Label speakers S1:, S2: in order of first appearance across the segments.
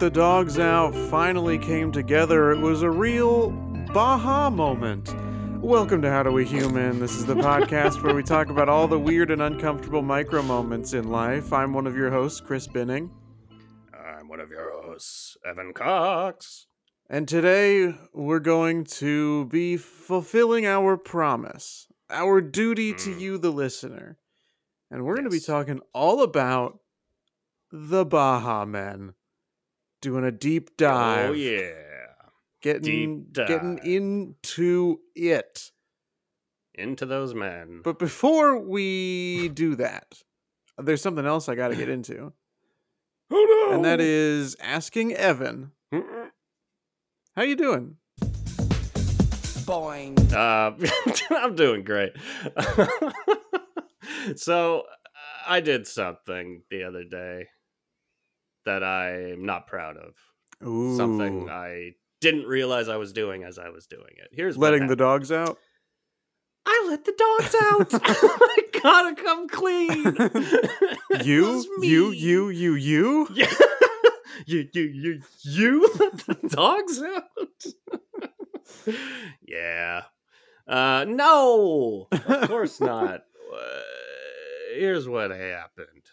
S1: the Dogs Out finally came together. It was a real Baha moment. Welcome to How Do We Human. This is the podcast where we talk about all the weird and uncomfortable micro moments in life. I'm one of your hosts, Chris Binning.
S2: I'm one of your hosts, Evan Cox.
S1: And today we're going to be fulfilling our promise, our duty to
S2: Mm.
S1: you, the listener. And we're going to be talking all about the Baha Men. Doing a deep dive.
S2: Oh yeah,
S1: Getting
S2: Deep
S1: getting into it.
S2: into those men.
S1: But before we do that, there's something else I got to get into.
S2: oh no!
S1: And that is asking Evan, how you doing?
S3: Boing.
S2: Uh, I'm doing great. so I did something the other day that I'm not proud of.
S1: Ooh.
S2: Something I didn't realize I was doing as I was doing it. Here's
S1: letting the dogs out.
S2: I let the dogs out. I gotta come clean.
S1: You, you, you, you, you.
S2: Yeah. you, you, you, you let the dogs out. yeah. Uh, no, of course not. Uh, here's what happened.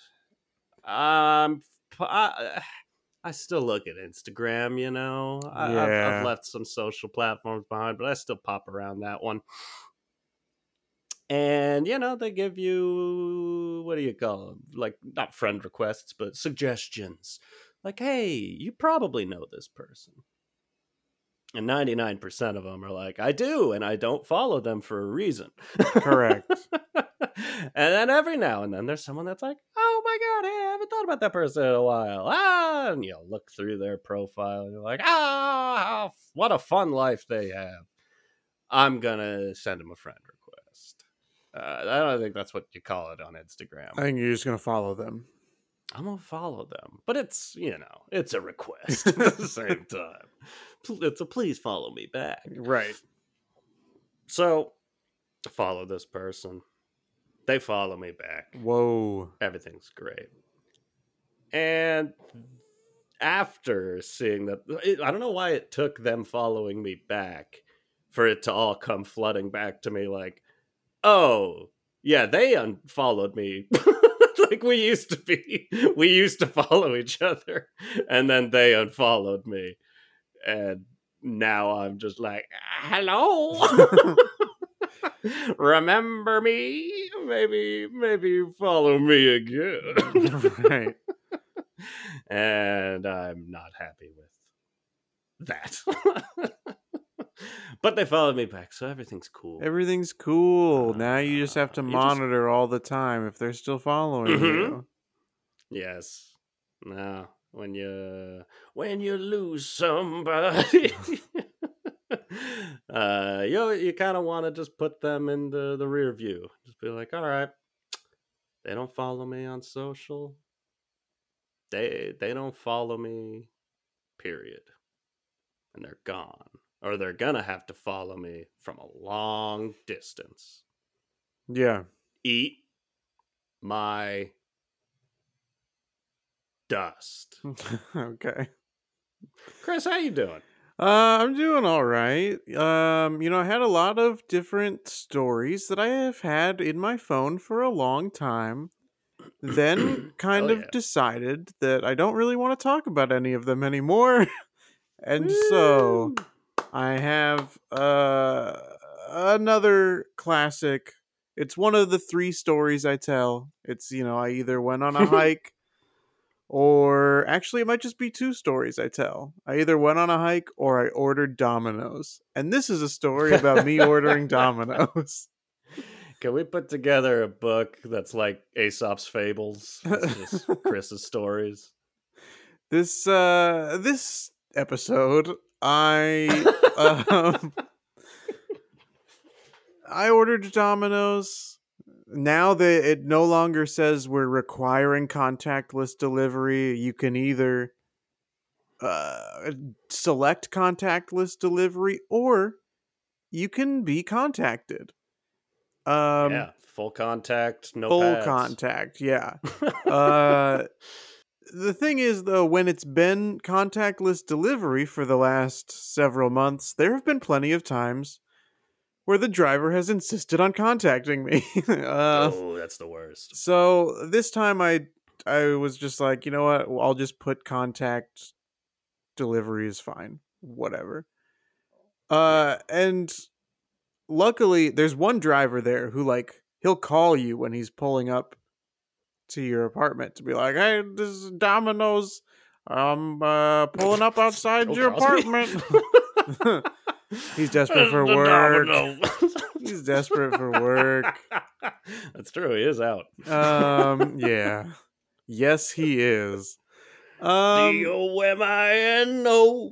S2: Um, I, I still look at Instagram. You know, I, I've, I've left some social platforms behind, but I still pop around that one. And you know, they give you what do you call them? Like not friend requests, but suggestions. Like, hey, you probably know this person. And 99% of them are like, I do, and I don't follow them for a reason.
S1: Correct.
S2: and then every now and then there's someone that's like, oh my God, hey, I haven't thought about that person in a while. Ah, and you'll look through their profile and you're like, ah, what a fun life they have. I'm going to send them a friend request. Uh, I don't think that's what you call it on Instagram.
S1: I think you're just gonna follow them.
S2: I'm gonna follow them, but it's you know it's a request at the same time. It's a please follow me back.
S1: Right.
S2: So follow this person. They follow me back.
S1: Whoa.
S2: Everything's great. And after seeing that, it, I don't know why it took them following me back for it to all come flooding back to me like, oh, yeah, they unfollowed me. like we used to be. We used to follow each other. And then they unfollowed me. And now I'm just like, hello. Remember me? Maybe, maybe you follow me again.
S1: right.
S2: and I'm not happy with that. but they followed me back, so everything's cool.
S1: Everything's cool. Now you just have to
S2: Uh, you just-
S1: monitor all the time if they're still following
S2: Mhm.
S1: you.
S2: yes. Now, when you when you lose somebody, uh, you you kind of want to just put them in the the rear view. Just be like, all right, they don't follow me on social. They they don't follow me. Period. And they're gone, or they're gonna have to follow me from a long distance.
S1: Yeah.
S2: Eat my dust.
S1: okay.
S2: Chris, how you doing?
S1: Uh, I'm doing all right. Um, you know, I had a lot of different stories that I have had in my phone for a long time. Then kind
S2: Oh,
S1: of
S2: yeah.
S1: decided that I don't really want to talk about any of them anymore. and so
S2: Woo!
S1: I have uh another classic. It's one of the three stories I tell. It's, you know, I either went on a hike or actually it might just be two stories I tell. I either went on a hike or I ordered Domino's. And this is a story about me ordering Domino's.
S2: Can we put together a book that's like Aesop's fables? It's just Chris's stories.
S1: This uh this episode I um I ordered Domino's. Now that it no longer says we're requiring contactless delivery, you can either uh, select contactless delivery or you can be contacted. Um,
S2: yeah, full contact, no
S1: full
S2: pads.
S1: contact, yeah. uh, the thing is, though, when it's been contactless delivery for the last several months, there have been plenty of times where the driver has insisted on contacting me. uh,
S2: oh, that's the worst.
S1: So this time I I was just like, you know what? I'll just put contact delivery is fine. Whatever. Uh and luckily there's one driver there who like he'll call you when he's pulling up to your apartment to be like, "Hey, this is Domino's. I'm uh pulling up outside your apartment." He's desperate for work. He's desperate for work.
S2: That's true. He is out.
S1: Um, yeah. Yes, he is. Um,
S2: D O M I N O.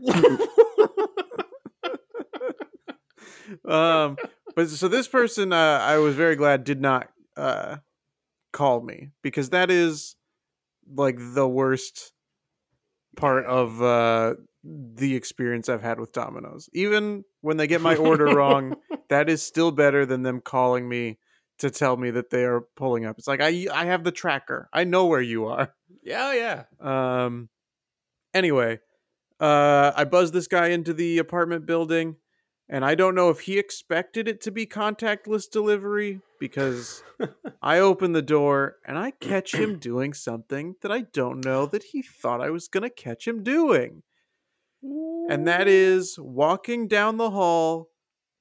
S1: um, but so this person, uh, I was very glad did not uh call me because that is like the worst part of uh the experience I've had with Domino's. Even when they get my order wrong, that is still better than them calling me to tell me that they are pulling up. It's like I I have the tracker. I know where you are.
S2: Yeah, yeah.
S1: Um. Anyway, uh, I buzzed this guy into the apartment building, and I don't know if he expected it to be contactless delivery because I open the door and I catch him doing something that I don't know that he thought I was gonna catch him doing, and that is walking down the hall.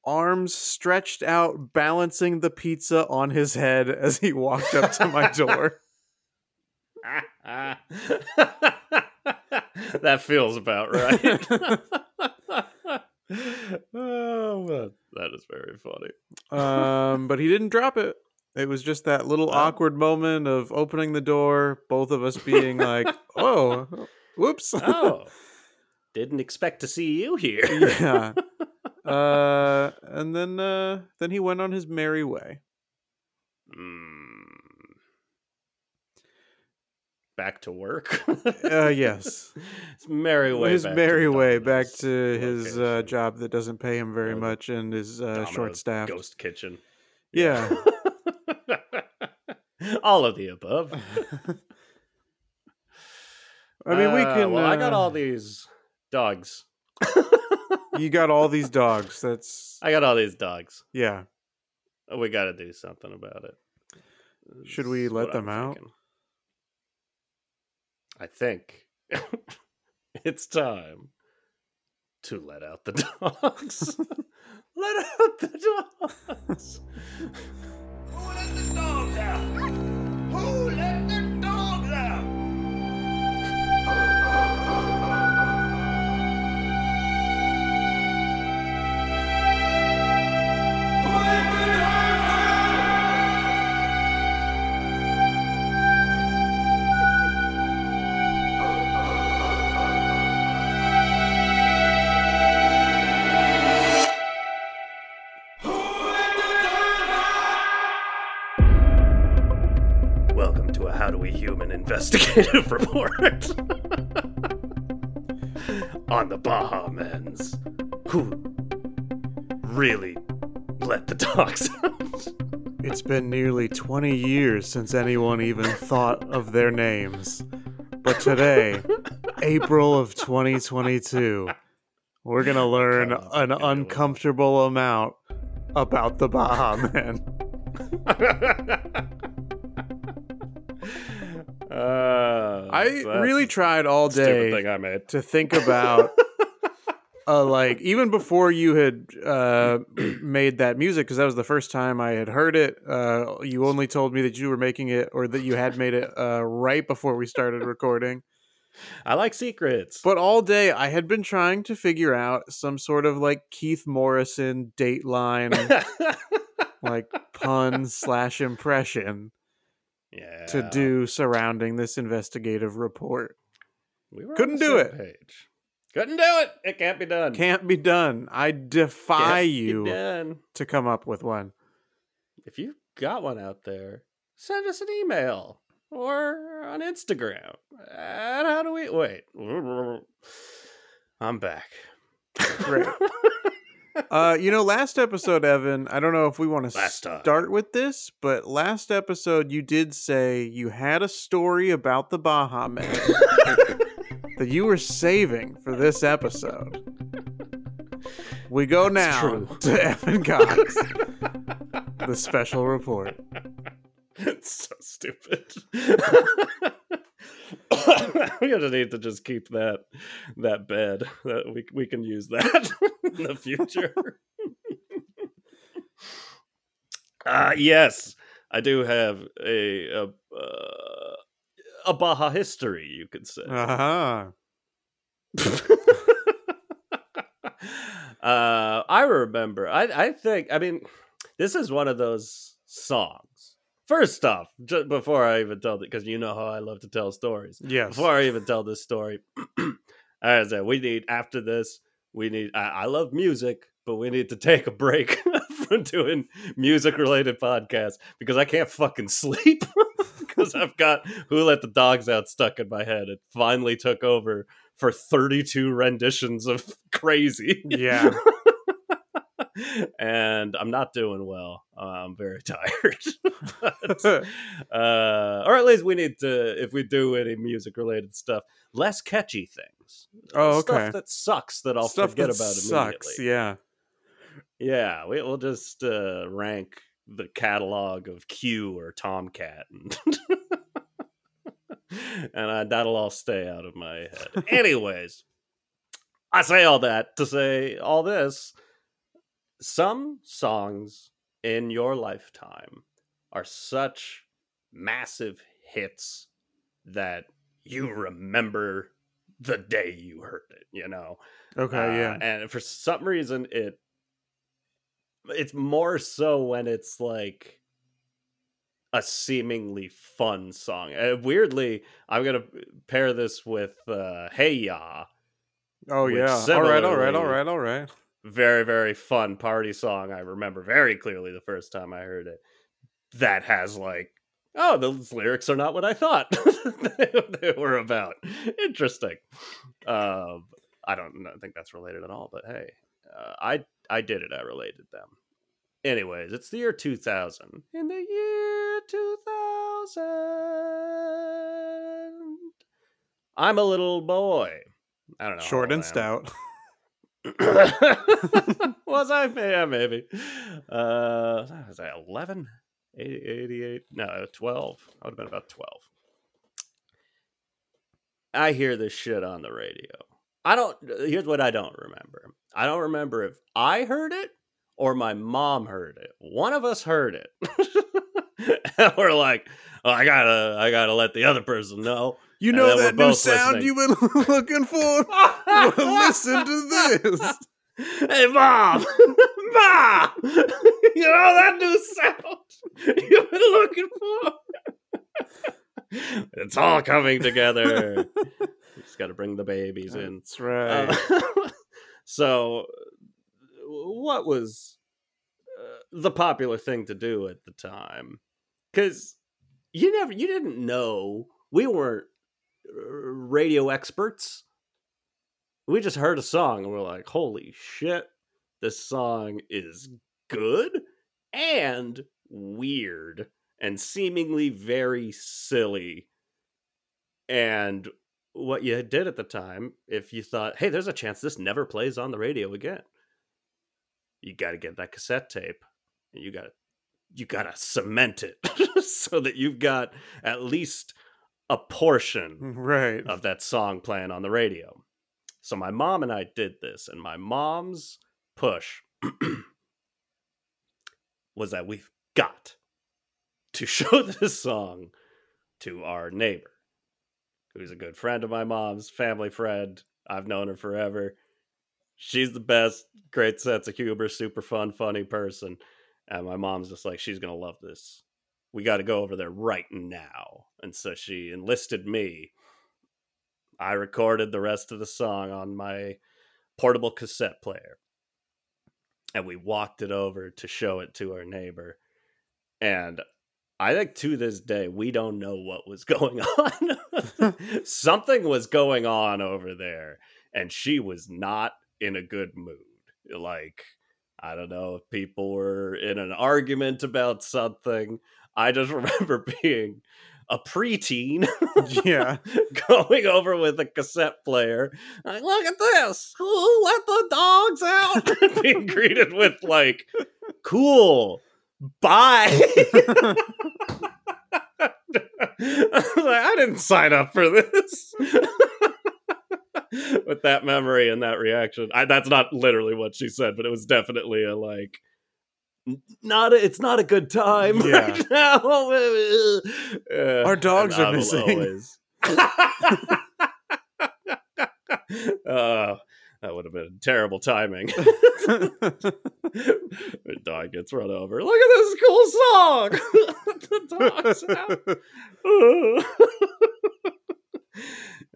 S1: Arms stretched out, balancing the pizza on his head as he walked up to my door.
S2: that feels about right. oh, that, that is very funny.
S1: um, but he didn't drop it. It was just that little awkward moment of opening the door, both of us being like, "Oh, whoops."
S2: Oh, didn't expect to see you here.
S1: yeah. Uh, and then uh, then he went on his merry way.
S2: Mm. Back to work.
S1: Uh, yes,
S2: His merry way.
S1: his
S2: back to
S1: merry way back to his uh, job that doesn't pay him very much and is uh, short staffed.
S2: Ghost kitchen.
S1: Yeah.
S2: all of the above.
S1: I mean, we
S2: Uh,
S1: can.
S2: Well, I got
S1: uh,
S2: all these dogs.
S1: You got all these dogs. That's
S2: I got all these dogs.
S1: yeah.
S2: We got to do something about it.
S1: Should we let them
S2: I'm
S1: out?
S2: thinking. I think it's time to let out the dogs. let out the dogs.
S3: Who let the dogs out? Who let
S2: investigative report on the Baha Men's who really let the dogs out.
S1: It's been nearly 20 years since anyone even thought of their names. But today, April of 2022, we're going to learn an uncomfortable amount about the Baha Men.
S2: Uh,
S1: I really tried all
S2: a stupid thing
S1: day
S2: I made.
S1: to think about uh, like even before you had uh, made that music because that was the first time I had heard it. Uh, you only told me that you were making it or that you had made it uh, right before we started recording.
S2: I like secrets.
S1: But all day I had been trying to figure out some sort of like Keith Morrison dateline, like pun slash impression
S2: yeah,
S1: to do surrounding this investigative report.
S2: We were
S1: Couldn't do it.
S2: Page. Couldn't do it. It can't be done.
S1: Can't be done. I defy
S2: Can't
S1: you to come up with one.
S2: If you've got one out there, send us an email or on Instagram. And how do we wait? I'm back.
S1: Right. Uh, you know, last episode, Evan, I don't know if we want to start with this, but last episode you did say you had a story about the Baha Man that you were saving for this episode. We go now
S2: true.
S1: to Evan Cox, the special report.
S2: it's so stupid. We're gonna need to just keep that that bed. That we we can use that in the future. uh yes, I do have a a, uh, a Baha history, you could say.
S1: Uh huh.
S2: uh, I remember. I I think. I mean, this is one of those songs. First off, just before I even tell it, because you know how I love to tell stories.
S1: Yes.
S2: Before I even tell this story, as I said, we need after this. We need. I, I love music, but we need to take a break from doing music-related podcasts because I can't fucking sleep because I've got "Who Let the Dogs Out" stuck in my head. It finally took over for 32 renditions of "Crazy."
S1: Yeah.
S2: And I'm not doing well. Uh, I'm very tired. But, uh, or at least we need to, if we do any music related stuff, less catchy things.
S1: Oh,
S2: Stuff
S1: okay.
S2: that sucks that I'll
S1: Stuff
S2: forget
S1: that
S2: about
S1: sucks.
S2: immediately.
S1: Yeah.
S2: Yeah, we, we'll just uh, rank the catalog of Q or Tomcat, and, and I, that'll all stay out of my head. Anyways, I say all that to say all this. Some songs in your lifetime are such massive hits that you remember the day you heard it, you know?
S1: Okay.
S2: Uh,
S1: yeah.
S2: and for some reason it it's more so when it's like a seemingly fun song. Uh, weirdly, I'm gonna pair this with uh, "Hey Ya,"
S1: Oh yeah. All right. All right. All right. All right.
S2: Very very fun party song. I remember very clearly the first time I heard it. That has like, oh, those lyrics are not what I thought they were about. Interesting. Um, I don't know- think that's related at all, but hey, uh, I I did it. I related them. Anyways, it's the year 2000. In the year 2000, I'm a little boy. I don't know.
S1: Short and
S2: I
S1: stout.
S2: was I? Yeah, maybe. Uh, was I 11? 88? No, 12. I would have been about 12. I hear this shit on the radio. I don't. Here's what I don't remember. I don't remember if I heard it or my mom heard it. One of us heard it. and we're like, oh, I gotta, I gotta let the other person know.
S1: You
S2: And
S1: know that new sound
S2: listening.
S1: you've been looking for? Well, listen to this.
S2: Hey, mom, mom, you know that new sound you've been looking for. it's all coming together. Just got to bring the babies in.
S1: That's right.
S2: Uh, so, what was uh, the popular thing to do at the time? Because you never, you didn't know we weren't uh, radio experts. We just heard a song and we're like, "Holy shit, this song is good and weird and seemingly very silly." And what you did at the time, if you thought, hey, there's a chance this never plays on the radio again, you got to get that cassette tape and you got to you got to cement it so that you've got at least a portion mm,
S1: right.
S2: of that song playing on the radio. So my mom and I did this, and my mom's push was that we've got to show this song to our neighbor, who's a good friend of my mom's, family friend. I've known her forever. She's the best, great sense of humor, super fun, funny person. And my mom's just like, she's going to love this. We got to go over there right now. And so she enlisted me. I recorded the rest of the song on my portable cassette player. And we walked it over to show it to our neighbor. And I think to this day, we don't know what was going on. Something was going on over there, and she was not in a good mood. Like, I don't know if people were in an argument about something. I just remember being a preteen
S1: Yeah.
S2: going over with a cassette player. Like, look at this. Who let the dogs out? being greeted with like, cool. Bye. I was like, I didn't sign up for this. With that memory and that reaction, I, that's not literally what she said, but it was definitely a like, not a, it's not a good time
S1: Yeah.
S2: right now. Uh,
S1: Our dogs are missing.
S2: always- Uh, that would have been terrible timing. the dog gets run over. Look at this cool song. the dog's out.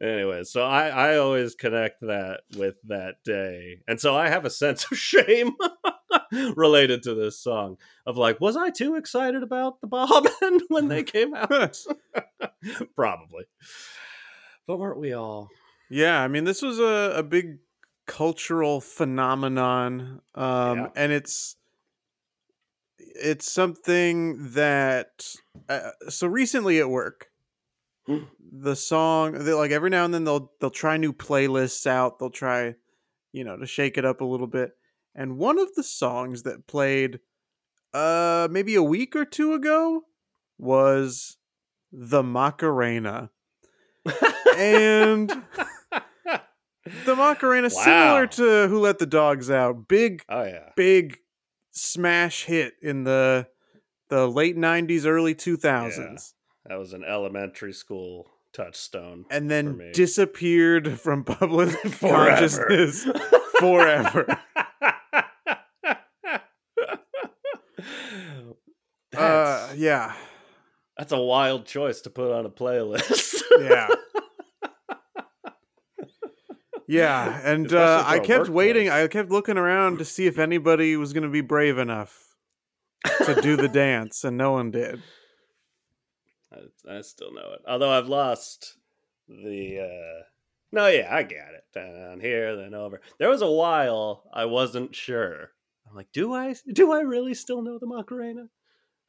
S2: anyway, so I, I always connect that with that day. And so I have a sense of shame related to this song of like, was I too excited about the Bob Men when they came out? Probably. But weren't we all?
S1: Yeah, I mean, this was a, a big cultural phenomenon, um,
S2: Yeah.
S1: and it's it's something that uh, so recently at work,
S2: Hmm.
S1: the song they, like every now and then they'll they'll try new playlists out. They'll try, you know, to shake it up a little bit. And one of the songs that played, uh, maybe a week or two ago, was the Macarena. and the Macarena, similar to Who Let the Dogs Out, big,
S2: Oh yeah.
S1: big smash hit in the the late '90s, early 2000s,
S2: That was an elementary school touchstone.
S1: and then disappeared from public
S2: Forever.
S1: consciousness forever.
S2: that's,
S1: Uh, yeah,
S2: that's a wild choice to put on a playlist.
S1: yeah. Yeah, and
S2: Especially
S1: uh,
S2: for
S1: I
S2: a
S1: kept waiting.
S2: workplace.
S1: I kept looking around to see if anybody was going to be brave enough to do the dance, and no one did.
S2: I, I still know it. Although I've lost the uh No, yeah, I got it. Down here, then over. There was a while I wasn't sure. I'm like, do I do I really still know the Macarena?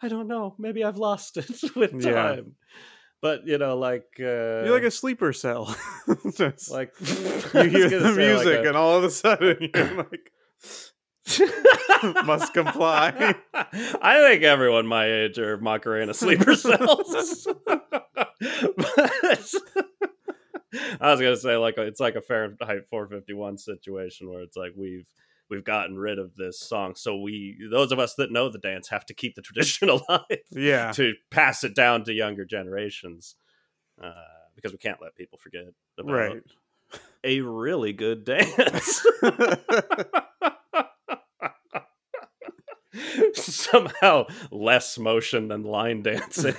S2: I don't know. Maybe I've lost it with
S1: Yeah.
S2: time. But you know, like uh
S1: You're like a sleeper cell.
S2: Like
S1: you hear the music, and all of a sudden you're like, must comply.
S2: I think everyone my age are Macarena sleeper cells. But- I was gonna say like it's like a Fahrenheit 451 situation where it's like we've we've gotten rid of this song, so we those of us that know the dance have to keep the tradition alive
S1: yeah.
S2: to pass it down to younger generations uh, because we can't let people forget about
S1: Right.
S2: a really good dance. Somehow less motion than line dancing.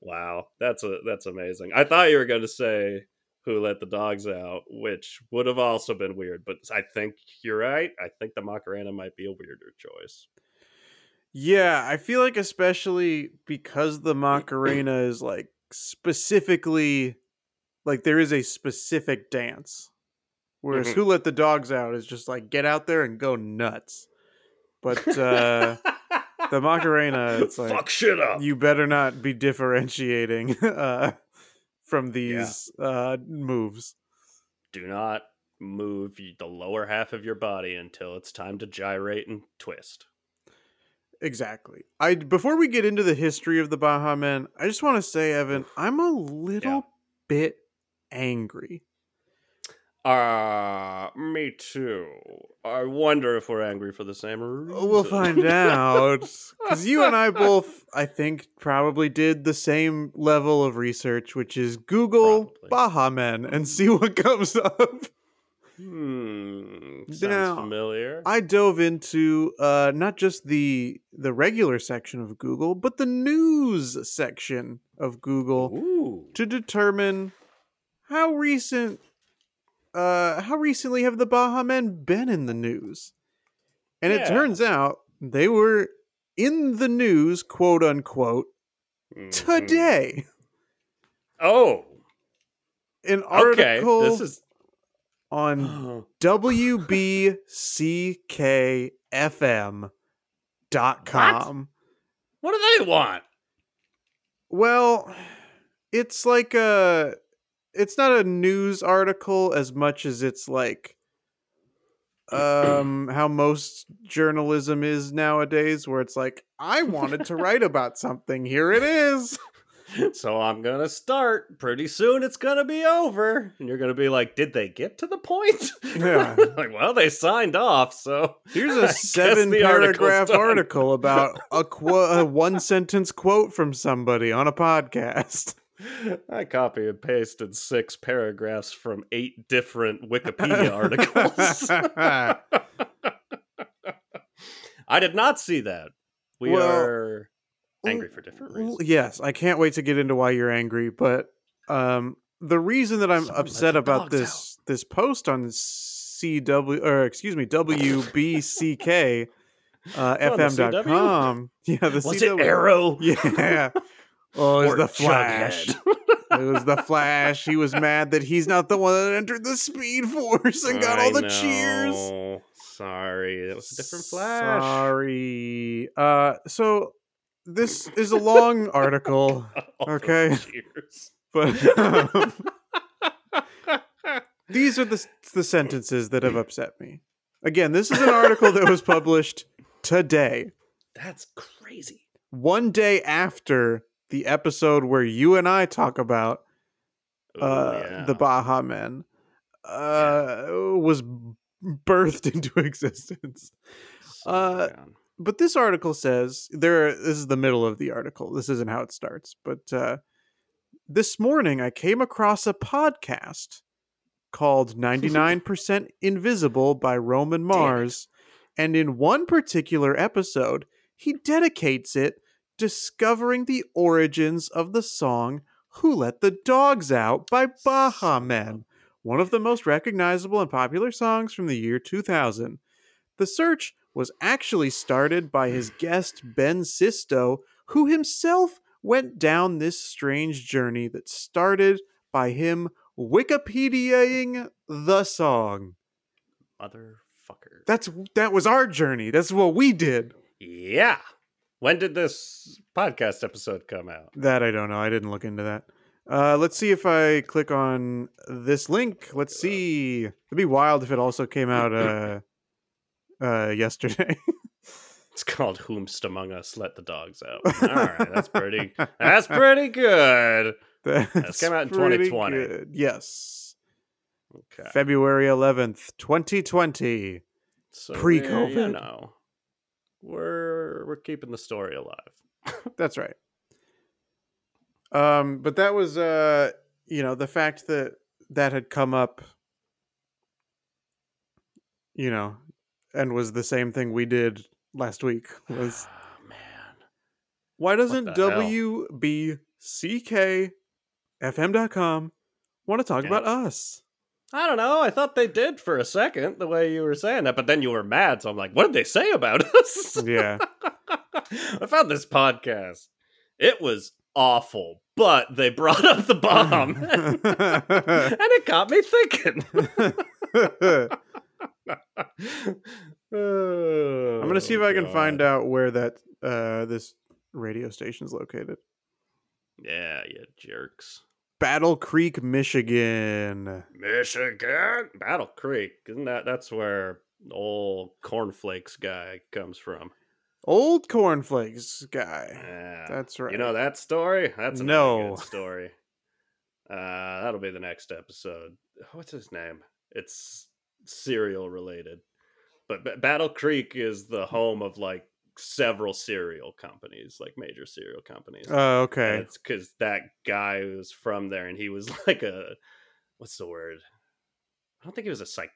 S2: wow, that's a that's amazing. I thought you were going to say who let the dogs out, which would have also been weird, but I think you're right. I think the Macarena might be a weirder choice.
S1: yeah, I feel like especially because the Macarena is like specifically like there is a specific dance. Whereas
S2: Mhm.
S1: Who Let the Dogs Out is just like get out there and go nuts. But uh the Macarena, it's like
S2: fuck shit up.
S1: you better not be differentiating uh from these uh moves.
S2: Do not move the lower half of your body until it's time to gyrate and twist.
S1: Exactly. I before we get into the history of the Baha Men, I just want to say, Evan, I'm a little
S2: Yeah.
S1: bit angry.
S2: Uh, me too. I wonder if we're angry for the same reason.
S1: Uh, We'll find out. Because you and I both, I think, probably did the same level of research, which is Google
S2: Probably.
S1: Baha Men and see what comes up.
S2: Hmm. Sounds
S1: Now,
S2: familiar.
S1: I dove into uh, not just the the regular section of Google, but the news section of Google.
S2: Ooh.
S1: to determine how recent uh how recently have the Baha Men been in the news. And it turns out they were in the news, quote unquote,
S2: Mhm.
S1: today.
S2: Oh.
S1: An
S2: Okay.
S1: article
S2: This is
S1: on WBCKFM.com.
S2: what do they want?
S1: Well, it's like a it's not a news article as much as it's like um how most journalism is nowadays where it's like I wanted to write about something. Here it is.
S2: So I'm gonna start. Pretty soon it's gonna be over. And you're gonna be like, did they get to the point?
S1: Yeah.
S2: like, well, they signed off, so
S1: Here's a
S2: guess
S1: seven
S2: the article's
S1: paragraph
S2: done.
S1: article about a, qu- a one sentence quote from somebody on a podcast.
S2: I copy and pasted six paragraphs from eight different Wikipedia articles. I did not see that. We
S1: Well,
S2: are angry for different reasons.
S1: Yes, I can't wait to get into why you're angry, but um the reason that I'm
S2: Someone
S1: upset about this this post on CW or excuse me WBCK uh, FM.com. Yeah, the
S2: Was
S1: CW.
S2: it Arrow?
S1: Yeah. Oh, it was
S2: Or
S1: the Flash. It was the Flash. He was mad that he's not the one that entered the Speed Force and got all
S2: I
S1: the cheers.
S2: Sorry, that was a different Flash.
S1: Sorry. Uh, so this is a long article, Okay.
S2: cheers.
S1: but um, these are the the sentences that have upset me. Again, this is an article that was published today,
S2: That's crazy.
S1: one day after the episode where you and I talk about
S2: Ooh,
S1: uh,
S2: yeah.
S1: the Baha Men uh, was birthed into existence.
S2: So,
S1: uh, but this article says there this is the middle of the article this isn't how it starts but uh, this morning i came across a podcast called 99% invisible by roman mars and in one particular episode he dedicates it discovering the origins of the song who let the dogs out by Baha men one of the most recognizable and popular songs from the year 2000 the search was actually started by his guest Ben Sisto, who himself went down this strange journey that started by him Wikipediaing the song.
S2: motherfucker.
S1: That's that was our journey. That's what we did.
S2: yeah. When did this podcast episode come out?
S1: That I don't know. I didn't look into that. Uh, let's see if I click on this link. Let's see. It'd be wild if it also came out uh, uh, yesterday.
S2: It's called Whomst Among Us Let the Dogs Out. All right, that's pretty. That's pretty good.
S1: That's
S2: came out in 2020.
S1: good. Yes.
S2: Okay.
S1: February 11th, 2020.
S2: So
S1: pre-COVID.
S2: You know, we're we're keeping the story alive.
S1: That's right. Um, but that was, uh, you know, the fact that that had come up, you know, and was the same thing we did last week was
S2: Ah, man.
S1: why doesn't? WBCKFM.com want to talk
S2: Yeah.
S1: about us?
S2: I don't know. I thought they did for a second, the way you were saying that, but then you were mad, so I'm like, what did they say about us?
S1: Yeah.
S2: I found this podcast. It was awful, but they brought up the bomb. and it got me thinking.
S1: I'm gonna see if I can find out where that uh this radio station's located.
S2: Yeah, you jerks.
S1: Battle Creek, Michigan.
S2: Michigan, Battle Creek, isn't that? That's where old cornflakes guy comes from.
S1: Old cornflakes guy.
S2: Yeah,
S1: That's right.
S2: You know that story? That's a
S1: No.
S2: good story. Uh, that'll be the next episode. What's his name? It's cereal related, but B- Battle Creek is the home of like several cereal companies, like major cereal companies.
S1: Oh,
S2: And
S1: okay.
S2: it's because that guy was from there, and he was like a what's the word? I don't think he was a psych.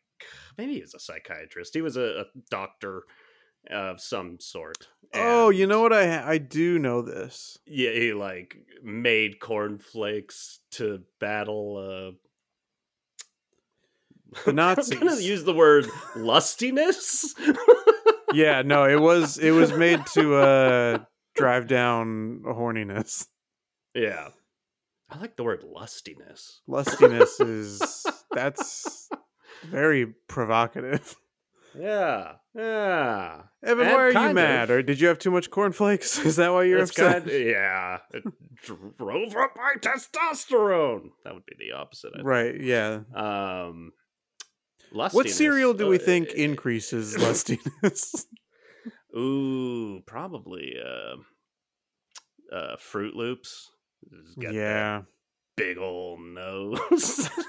S2: Maybe he was a psychiatrist. He was a, a doctor of some sort.
S1: Oh, you know what? I I do know this.
S2: yeah, he like made cornflakes to battle.
S1: The
S2: Uh, I'm gonna
S1: Nazis.
S2: use the word lustiness.
S1: Yeah, no, it was it was made to uh drive down horniness.
S2: yeah, I like the word lustiness.
S1: Lustiness is that's Very provocative.
S2: Yeah, yeah.
S1: Evan,
S2: And
S1: why are you mad?
S2: of.
S1: Or did you have too much cornflakes? Is that why you're
S2: It's
S1: upset?
S2: kind yeah. It drove up my testosterone. That would be the opposite. I think.
S1: right, yeah.
S2: Um,
S1: What cereal do we
S2: uh,
S1: think
S2: uh,
S1: increases lustiness?
S2: Ooh, probably uh, uh, Froot Loops. Got
S1: yeah.
S2: big old nose.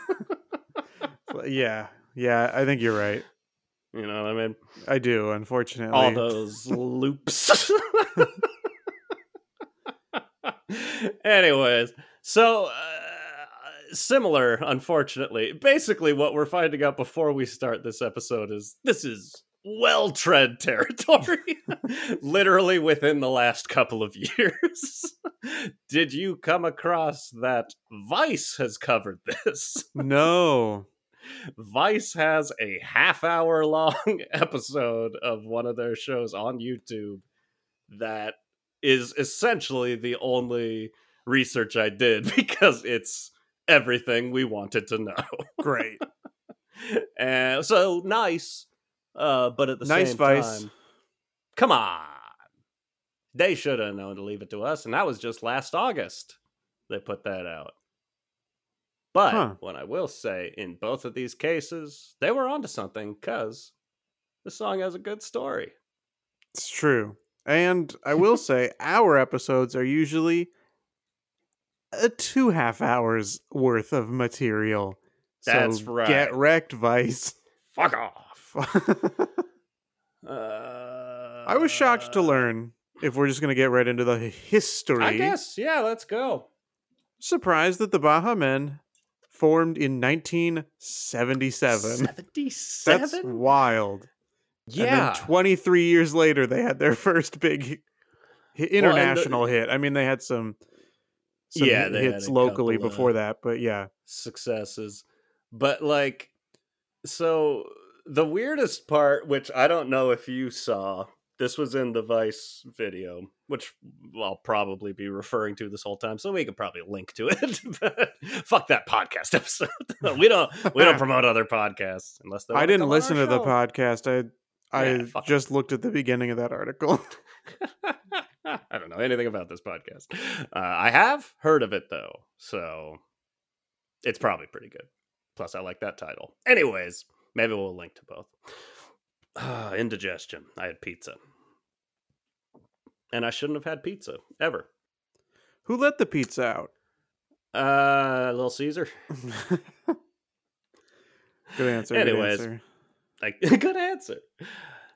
S1: Yeah. Yeah, I think you're right.
S2: you know what I mean?
S1: I do, unfortunately.
S2: All those loops. Anyways, so uh, similar, unfortunately. Basically, what we're finding out before we start this episode is this is well tread territory, literally within the last couple of years. Did you come across that Vice has covered this?
S1: No.
S2: Vice has a half hour long episode of one of their shows on YouTube that is essentially the only research I did because it's everything we wanted to know.
S1: Great.
S2: and so nice, uh, but at the
S1: Nice
S2: same
S1: Vice.
S2: time, come on. They should have known to leave it to us, and that was just last August they put that out. But
S1: Huh.
S2: what I will say, in both of these cases, they were onto something because the song has a good story.
S1: It's true. And I will say, our episodes are usually a two half hours worth of material.
S2: That's
S1: so
S2: right.
S1: Get wrecked, Vice.
S2: Fuck off.
S1: I
S2: Uh,
S1: was shocked to learn if we're just going to get right into the history.
S2: I guess, yeah, let's go.
S1: Surprised that the Baha Men formed in 1977.
S2: 77?
S1: That's wild.
S2: yeah.
S1: And then 23 years later, they had their first big international hit. I mean, they had some, some
S2: Yeah,
S1: hits locally before that, but yeah.
S2: successes. But like so the weirdest part, which I don't know if you saw, this was in the Vice video, which I'll probably be referring to this whole time, so we could probably link to it. but fuck that podcast episode. we don't we don't promote other podcasts unless
S1: I didn't
S2: oh, come
S1: listen to the podcast. I I
S2: Yeah,
S1: just looked at the beginning of that article.
S2: I don't know anything about this podcast. Uh, I have heard of it though, so it's probably pretty good. Plus, I like that title. Anyways, maybe we'll link to both. Uh, indigestion. I had pizza, and I shouldn't have had pizza ever.
S1: Who let the pizza out?
S2: Uh, Little Caesar.
S1: good answer.
S2: Anyways.
S1: good answer.
S2: Like, good answer.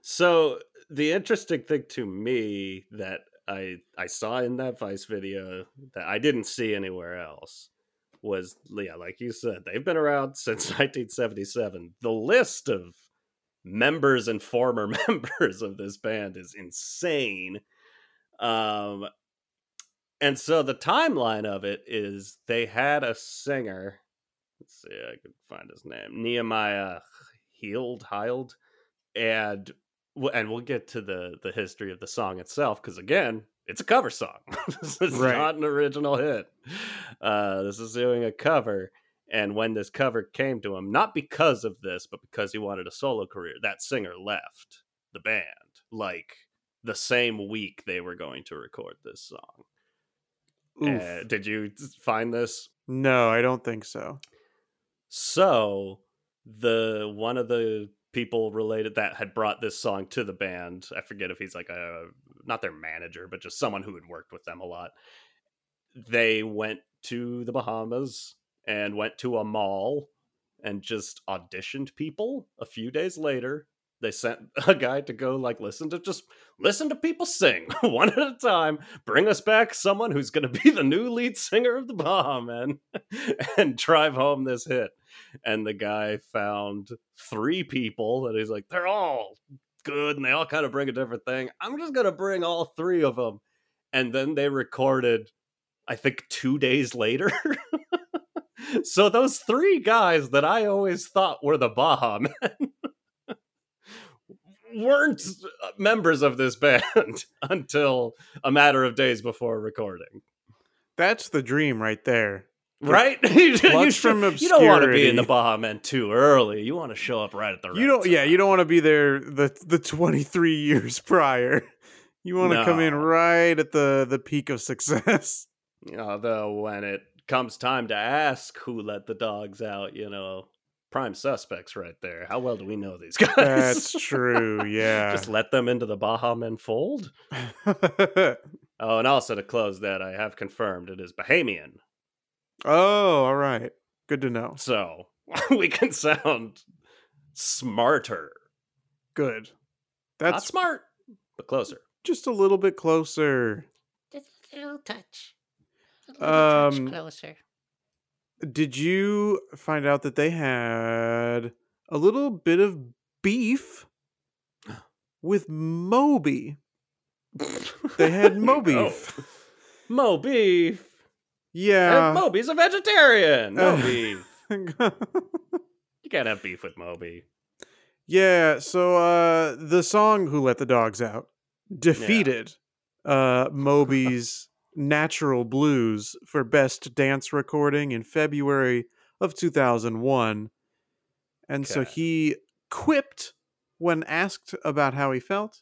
S2: So the interesting thing to me that I I saw in that Vice video that I didn't see anywhere else was yeah, like you said, they've been around since 1977. The list of members and former members of this band is insane. Um and so the timeline of it is they had a singer. Let's see, I could find his name. Nehemiah Healed, Heiled, and and we'll get to the the history of the song itself because again, it's a cover song. this is
S1: Right.
S2: not an original hit. Uh, this is doing a cover, and when this cover came to him, not because of this, but because he wanted a solo career, that singer left the band like the same week they were going to record this song. Uh, did you find this?
S1: no, I don't think so.
S2: So the one of the people related that had brought this song to the band, I forget if he's like a not their manager, but just someone who had worked with them a lot. They went to the Bahamas and went to a mall and just auditioned people. A few days later, they sent a guy to go like listen to just listen to people sing one at a time. Bring us back someone who's going to be the new lead singer of the Baha Men and drive home this hit. And the guy found three people and he's like, they're all good and they all kind of bring a different thing. I'm just going to bring all three of them. And then they recorded, I think, two days later. so those three guys that I always thought were the Baha Men weren't uh, members of this band until a matter of days before recording.
S1: That's the dream right there.
S2: Right? you,
S1: from
S2: you don't want to be in the
S1: obscurity.
S2: Men too early. You want to show up right at the right
S1: You don't. Yeah, you don't want to be there the the 23 years prior. You want to come in
S2: No.
S1: right at the the peak of success.
S2: Although when it comes time to ask who let the dogs out, you know, prime suspects right there. How well do we know these guys?
S1: That's true. Yeah.
S2: Just let them into the Baha Men fold. Oh, and also to close that, I have confirmed it is Bahamian.
S1: Oh, all right. Good to know.
S2: So we can sound smarter.
S1: Good.
S2: Not
S1: That's
S2: smart, but closer.
S1: just a little bit closer.
S4: Just a little touch. A little
S1: Um,
S4: touch closer.
S1: Did you find out that they had a little bit of beef with Moby? They had Mo beef.
S2: Mo beef.
S1: Yeah.
S2: And Moby's a vegetarian.
S1: Uh,
S2: beef. You can't have beef with Moby.
S1: yeah, so uh the song Who Let the Dogs Out defeated uh Moby's Natural Blues for best dance recording in February of 2001. And so he quipped when asked about how he felt.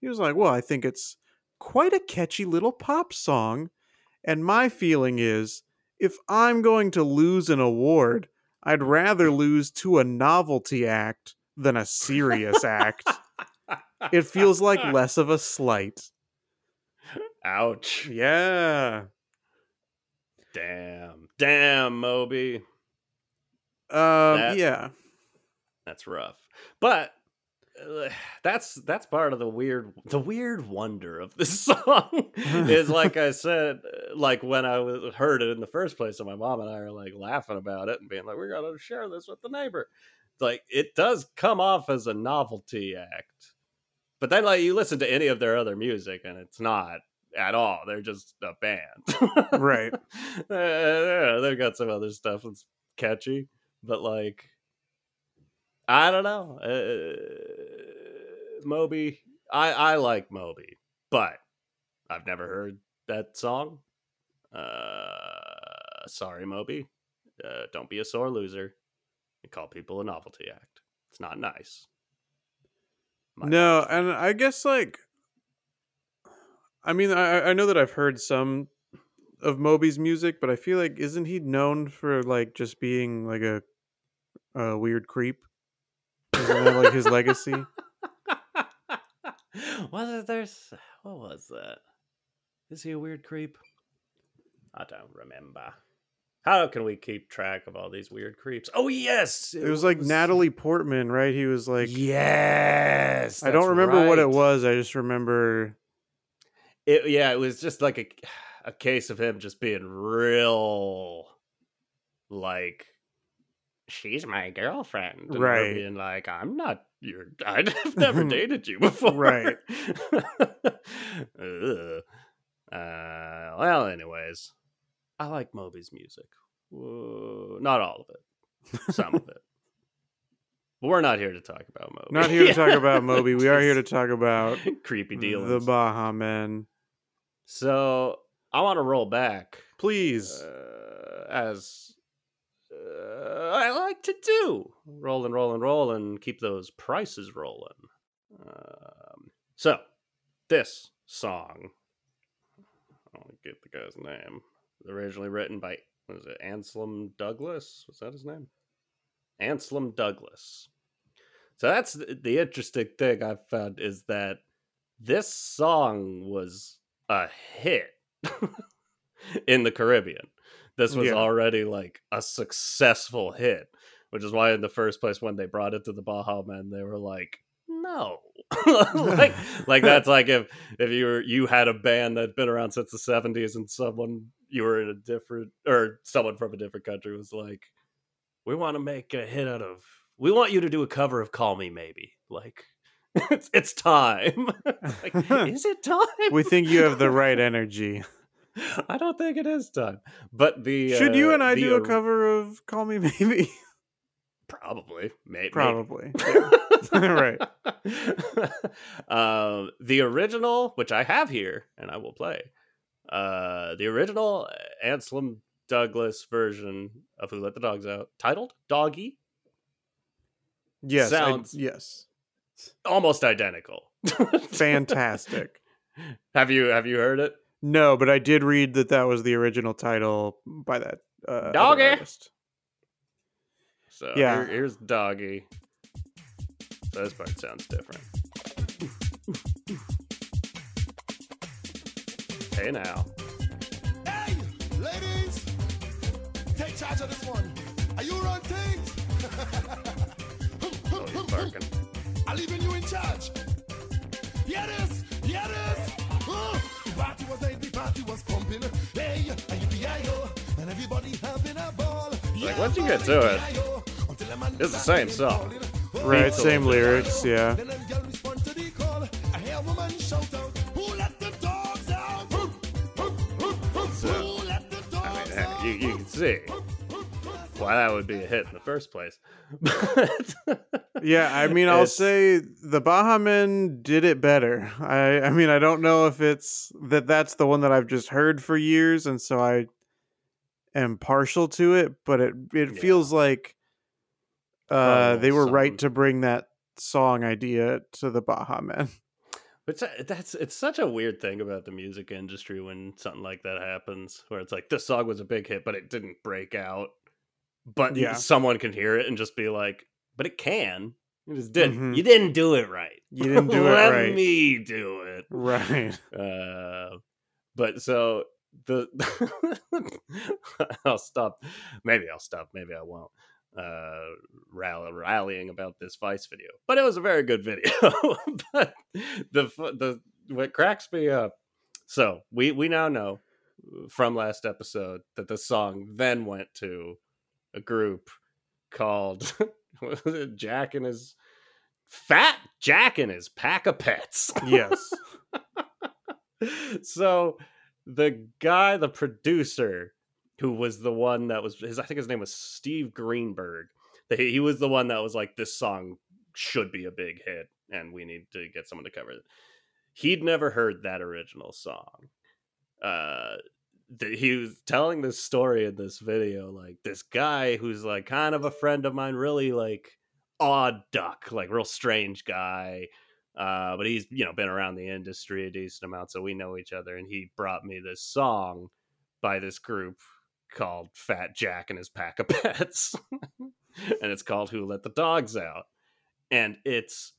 S1: He was like, "Well, I think it's quite a catchy little pop song, and my feeling is if I'm going to lose an award, I'd rather lose to a novelty act than a serious act. It feels like less of a slight."
S2: Ouch.
S1: Yeah.
S2: Damn. Damn, Moby.
S1: Um
S2: That-
S1: yeah.
S2: That's rough. But uh, that's that's part of the weird the weird wonder of this song is like I said uh, like when I was heard it in the first place and my mom and I are like laughing about it and being like we're to share this with the neighbor. Like it does come off as a novelty act. But then like you listen to any of their other music and it's not at all. They're just a band.
S1: Right.
S2: Uh, they've got some other stuff that's catchy, but like I don't know. Uh, Moby, I I like Moby, but I've never heard that song. Uh, sorry, Moby. Uh, don't be a sore loser and call people a novelty act. It's not nice. My
S1: no,
S2: bad.
S1: and I guess like I mean I I know that I've heard some of Moby's music, but I feel like isn't he known for like just being like a a weird creep? Isn't that like his legacy?
S2: was it there's what was that? Is he a weird creep? I don't remember. How can we keep track of all these weird creeps? Oh yes,
S1: It was like Natalie Portman, right? He was like
S2: yes.
S1: I don't remember what it was. I just remember
S2: It, yeah, it was just like a a case of him just being real, like she's my girlfriend, and
S1: Right.
S2: Being like, I'm not your. I've never dated you before,
S1: Right.
S2: Uh, well, anyways, I like Moby's music. Whoa, not all of it, some of it. But we're not here to talk about Moby.
S1: not here to talk about Moby. We are here to talk about
S2: creepy
S1: dealers.
S2: the
S1: Baha Men.
S2: So I want to roll back
S1: Please.
S2: uh, as uh, I like to do. Roll and roll and roll and keep those prices rolling. Um, so this song, I'll get the guy's name. Originally written by was it Anselm Douglas? Was that his name? Anselm Douglas. So that's the, interesting thing I've found is that this song was a hit in the Caribbean. This was
S1: Yeah.
S2: already like a successful hit, which is why in the first place when they brought it to the Baha Men, they were like, "No," like like that's like if if you were you had a band that'd been around since the seventies and someone you were in a different or someone from a different country was like, "We want to make a hit out of. We want you to do a cover of Call Me Maybe." Like. It's, it's time. like, is it time?
S1: we think you have the right energy.
S2: I don't think it is time. But the
S1: Should you
S2: uh,
S1: and I
S2: the
S1: do a cover of Call Me Maybe?
S2: Probably, maybe,
S1: Probably. Right.
S2: um, the original, which I have here, and I will play. Uh, the original Anselm Douglas version of Who Let the Dogs Out, titled Doggy,
S1: Yes, I-
S2: Sounds-
S1: yes,
S2: almost identical.
S1: fantastic.
S2: have you have you heard it?
S1: No, but I did read that that was the original title by that uh,
S2: Doggy.
S1: artist.
S2: So
S1: Yeah.
S2: here- here's Doggy. So this part sounds different. Hey now.
S5: Hey, ladies, take charge of this one. Are you on things?
S2: Oh, he's barking.
S5: I'm leaving you in charge. Hear this, hear this. Uh, the party was late, the party was pumping. Hey, and yippee-yi-yo, and everybody having a ball.
S2: Like, once you get to it, it's the same song.
S1: Right,
S2: Beats
S1: same lyrics. Yeah,
S5: Then a girl respond to the call. I woman shout out, "Who let the dogs out? Who let the
S2: I
S5: dogs
S2: mean, you, you can see why that would be a hit in the first place.
S1: Yeah. I mean, I'll
S2: It's-
S1: say the Baha Men did it better. I, I mean, I don't know if it's that that's the one that I've just heard for years, and so I am partial to it. But it it
S2: Yeah.
S1: feels like uh, they were right to bring that song idea to the Baha Men.
S2: But that's it's such a weird thing about the music industry when something like that happens, where it's like this song was a big hit, but it didn't break out. But
S1: Yeah.
S2: someone can hear it and just be like, "But it can." You just didn't.
S1: Mhm.
S2: You didn't do it right.
S1: You didn't do it
S2: Let
S1: right.
S2: Let me do it.
S1: Right.
S2: Uh, but so the I'll stop. Maybe I'll stop. Maybe I won't. Uh, rally, rallying about this Vice video, but it was a very good video. but the the what cracks me up. So we we now know from last episode that the song then went to a group called Jack and his Fat Jack and his pack of pets.
S1: Yes.
S2: so the guy, the producer, who was the one that was his, I think his name was Steve Greenberg. He he was the one that was like, this song should be a big hit, and we need to get someone to cover it. He'd never heard that original song. Uh, th- he was telling this story in this video, like this guy who's like kind of a friend of mine, really like odd duck, like real strange guy. Uh, but he's you know been around the industry a decent amount, so we know each other. And he brought me this song by this group called Fat Jack and his Pack of Pets, and it's called "Who Let the Dogs Out," and it's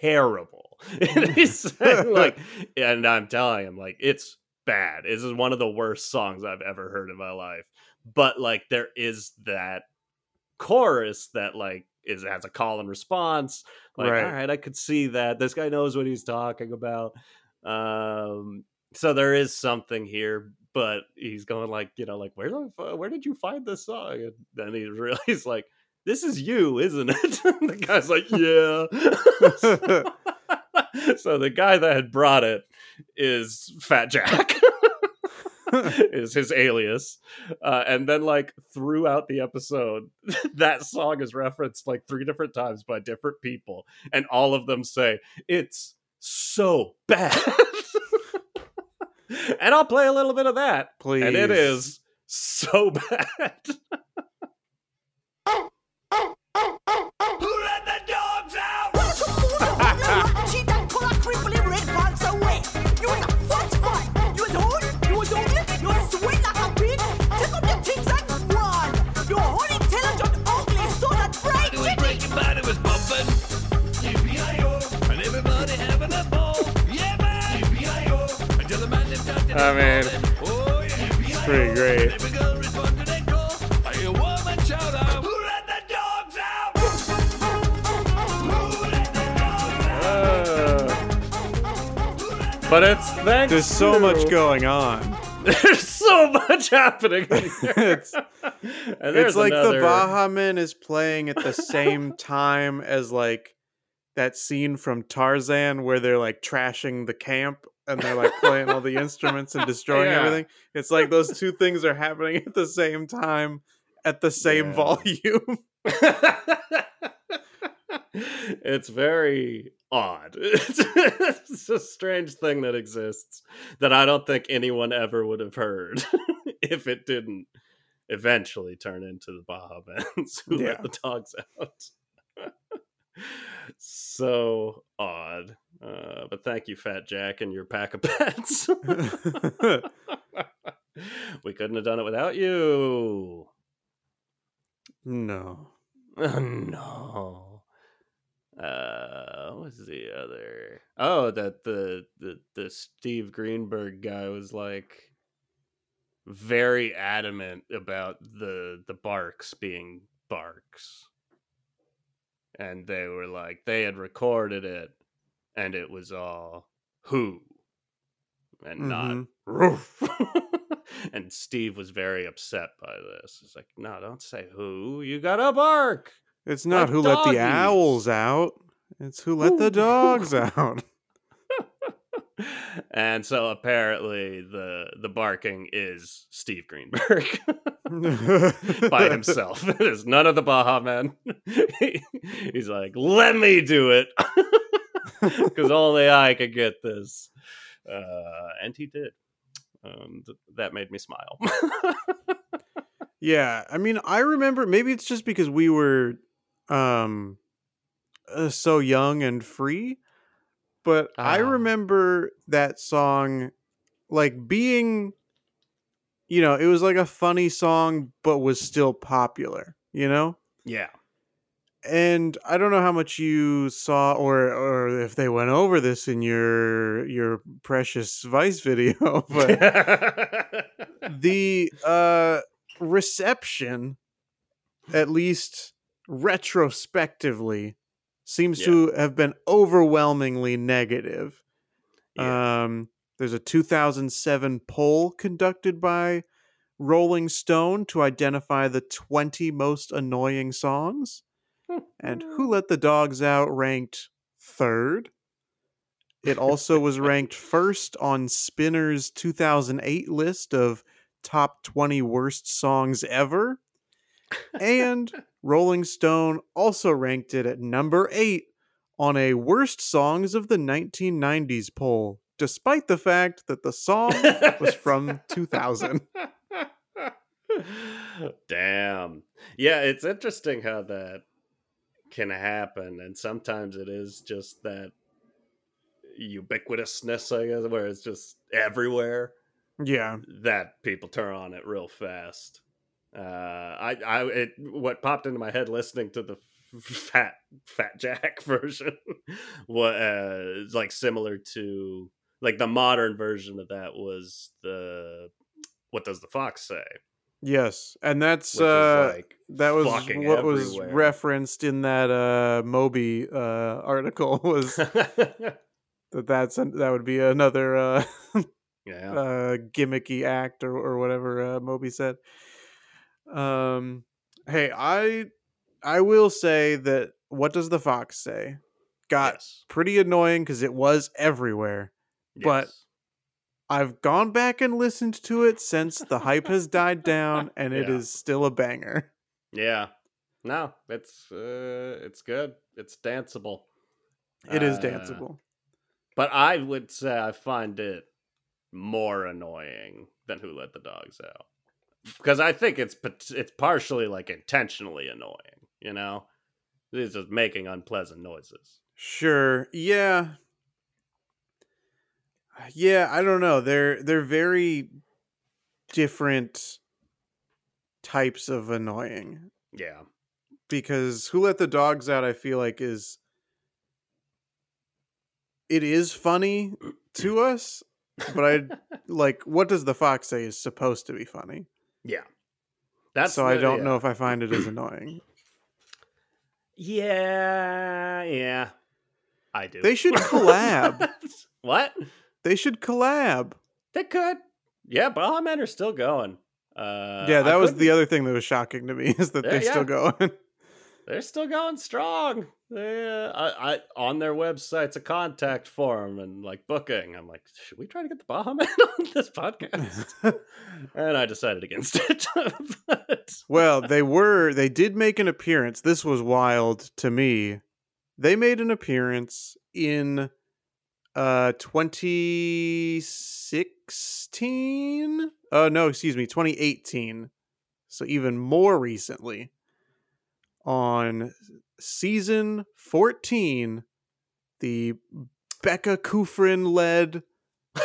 S2: terrible. and he's saying, like, and I'm telling him like it's bad. This is one of the worst songs I've ever heard in my life. But like, there is that chorus that like is has a call and response like
S1: Right.
S2: all right i could see that this guy knows what he's talking about um so there is something here but he's going like you know like where the where did you find this song and then he really he's like this is you isn't it the guy's like yeah so the guy that had brought it is fat jack. Is his alias. Uh, and then like throughout the episode that song is referenced like three different times by different people and all of them say it's so bad. And i'll play a little bit of that.
S1: Please.
S2: and it is so bad
S3: Who
S2: mean,
S3: it's
S1: pretty great.
S2: Uh, but it's thanks
S1: There's so much going on.
S2: there's so much happening here.
S1: It's- it's like
S2: another...
S1: the Baha Men is playing at the same time as like that scene from Tarzan where they're like trashing the camp and they're like playing all the instruments and destroying
S2: Yeah.
S1: everything. It's like those two things are happening at the same time at the same
S2: Yeah.
S1: volume.
S2: it's very odd. It's, a strange thing that exists that I don't think anyone ever would have heard if it didn't eventually turn into the Baha Men's who
S1: Yeah.
S2: let the dogs out. so odd. Uh, but thank you, Fat Jack, and your pack of pets. we couldn't have done it without you.
S1: no.
S2: Oh, no. Uh, what's the other? Oh, that the the the Steve Greenberg guy was like very adamant about the the barks being barks, and they were like they had recorded it, and it was all who, and not
S1: Mhm.
S2: roof. and Steve was very upset by this. He's like, "No, don't say who. You gotta bark."
S1: It's not
S2: Like
S1: who let the owls out. It's who let the dogs out.
S2: and so apparently the the barking is Steve Greenberg by himself. It is none of the Baha Men. He's like, let me do it because only I could get this, uh, and he did. Um, th- that made me smile.
S1: Yeah, I mean, I remember maybe it's just because we were um uh, so young and free, but I
S2: Ah.
S1: remember that song like being you know, it was like a funny song but was still popular, you know?
S2: yeah,
S1: And I don't know how much you saw or or if they went over this in your your precious Vice video, but the uh reception at least retrospectively seems to have been overwhelmingly negative.
S2: Yeah.
S1: um there's a 2007 poll conducted by rolling stone to identify the 20 most annoying songs and who let the dogs out ranked third it also was ranked first on Spinner's 2008 list of top 20 worst songs ever. And Rolling Stone also ranked it at number 8 on a worst songs of the 1990s poll, despite the fact that the song was from 2000.
S2: Damn. Yeah, it's interesting how that can happen, and sometimes it is just that ubiquitousness, I guess, where it's just everywhere
S1: Yeah.
S2: that people turn on it real fast. Uh, I, I, it, what popped into my head listening to the fat, fat Jack version, was uh, like similar to like the modern version of that was the what does the fox say?
S1: Yes. And that's uh
S2: like
S1: that was what was referenced in that uh Moby uh article was that that's an, that would be another uh
S2: yeah.
S1: uh, gimmicky act or, or whatever uh, Moby said. Um, hey, I I will say that what does the fox say got
S2: yes.
S1: pretty annoying because it was everywhere. but-
S2: Yes.
S1: I've gone back and listened to it since the hype has died down, and it
S2: Yeah.
S1: is still a banger.
S2: yeah. No, it's uh, it's good. It's danceable.
S1: It is
S2: Uh,
S1: danceable.
S2: But I would say I find it more annoying than Who Let the Dogs Out. Because I think it's it's partially like intentionally annoying, you know? It's just making unpleasant noises.
S1: Sure. Yeah. Uh, yeah, I don't know. They're they're very different types of annoying.
S2: Yeah.
S1: because who let the dogs out i feel like is it is funny to us but i like what does the fox say is supposed to be funny
S2: Yeah. That's
S1: so i don't
S2: yeah.
S1: know if i find it as annoying
S2: Yeah, yeah. I do.
S1: They should collab.
S2: what?
S1: They should collab
S2: They could. Yeah, Baha Men are still going. Uh,
S1: yeah that
S2: I
S1: was
S2: couldn't-
S1: the other thing that was shocking to me is that
S2: Yeah,
S1: they're
S2: yeah.
S1: still going
S2: They're still going strong. They, uh, I, I, on their website's a contact form and like booking. I'm like, should we try to get the Baha Men on this podcast? and I decided against it. but,
S1: well they were they did make an appearance this was wild to me they made an appearance in uh 2016 oh no excuse me 2018 so even more recently on season 14 the becca kufrin led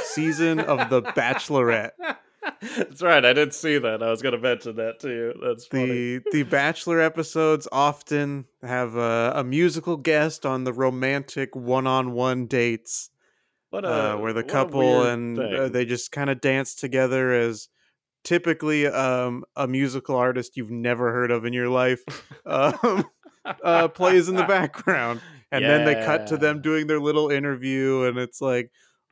S1: season of the bachelorette
S2: That's right. I didn't see that. I was going to mention that to you. That's funny.
S1: the the bachelor episodes often have a, a musical guest on the romantic one-on-one dates
S2: What
S1: uh, where the couple and uh, they just kind of dance together as typically um, a musical artist you've never heard of in your life um, uh, plays in the background. And then they cut to them doing their little interview and it's like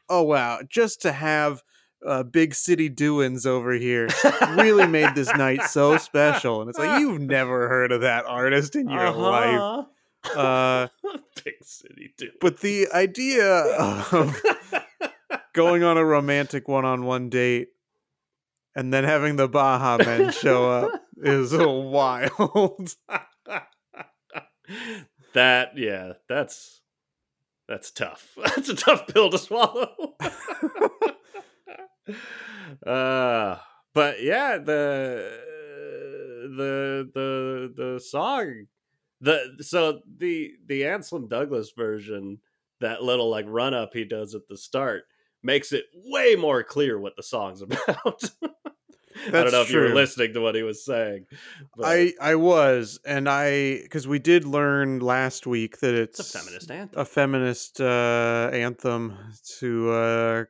S1: oh wow just to have uh, big city doings over here really made this night so special. And it's like you've never heard of that artist in your life.
S2: Uh-huh.
S1: Uh,
S2: Big city dude.
S1: but the idea of going on a romantic one-on-one date and then having the Baha Men show up is wild.
S2: that yeah, that's that's tough. That's a tough pill to swallow. uh but yeah, the the the the song the so the the Anselm Douglas version, that little like run up he does at the start makes it way more clear what the song's about. I don't know if you were listening to what he was saying. but
S1: I I was, and I because we did learn last week that it's,
S2: it's a feminist anthem.
S1: a feminist uh, anthem to uh,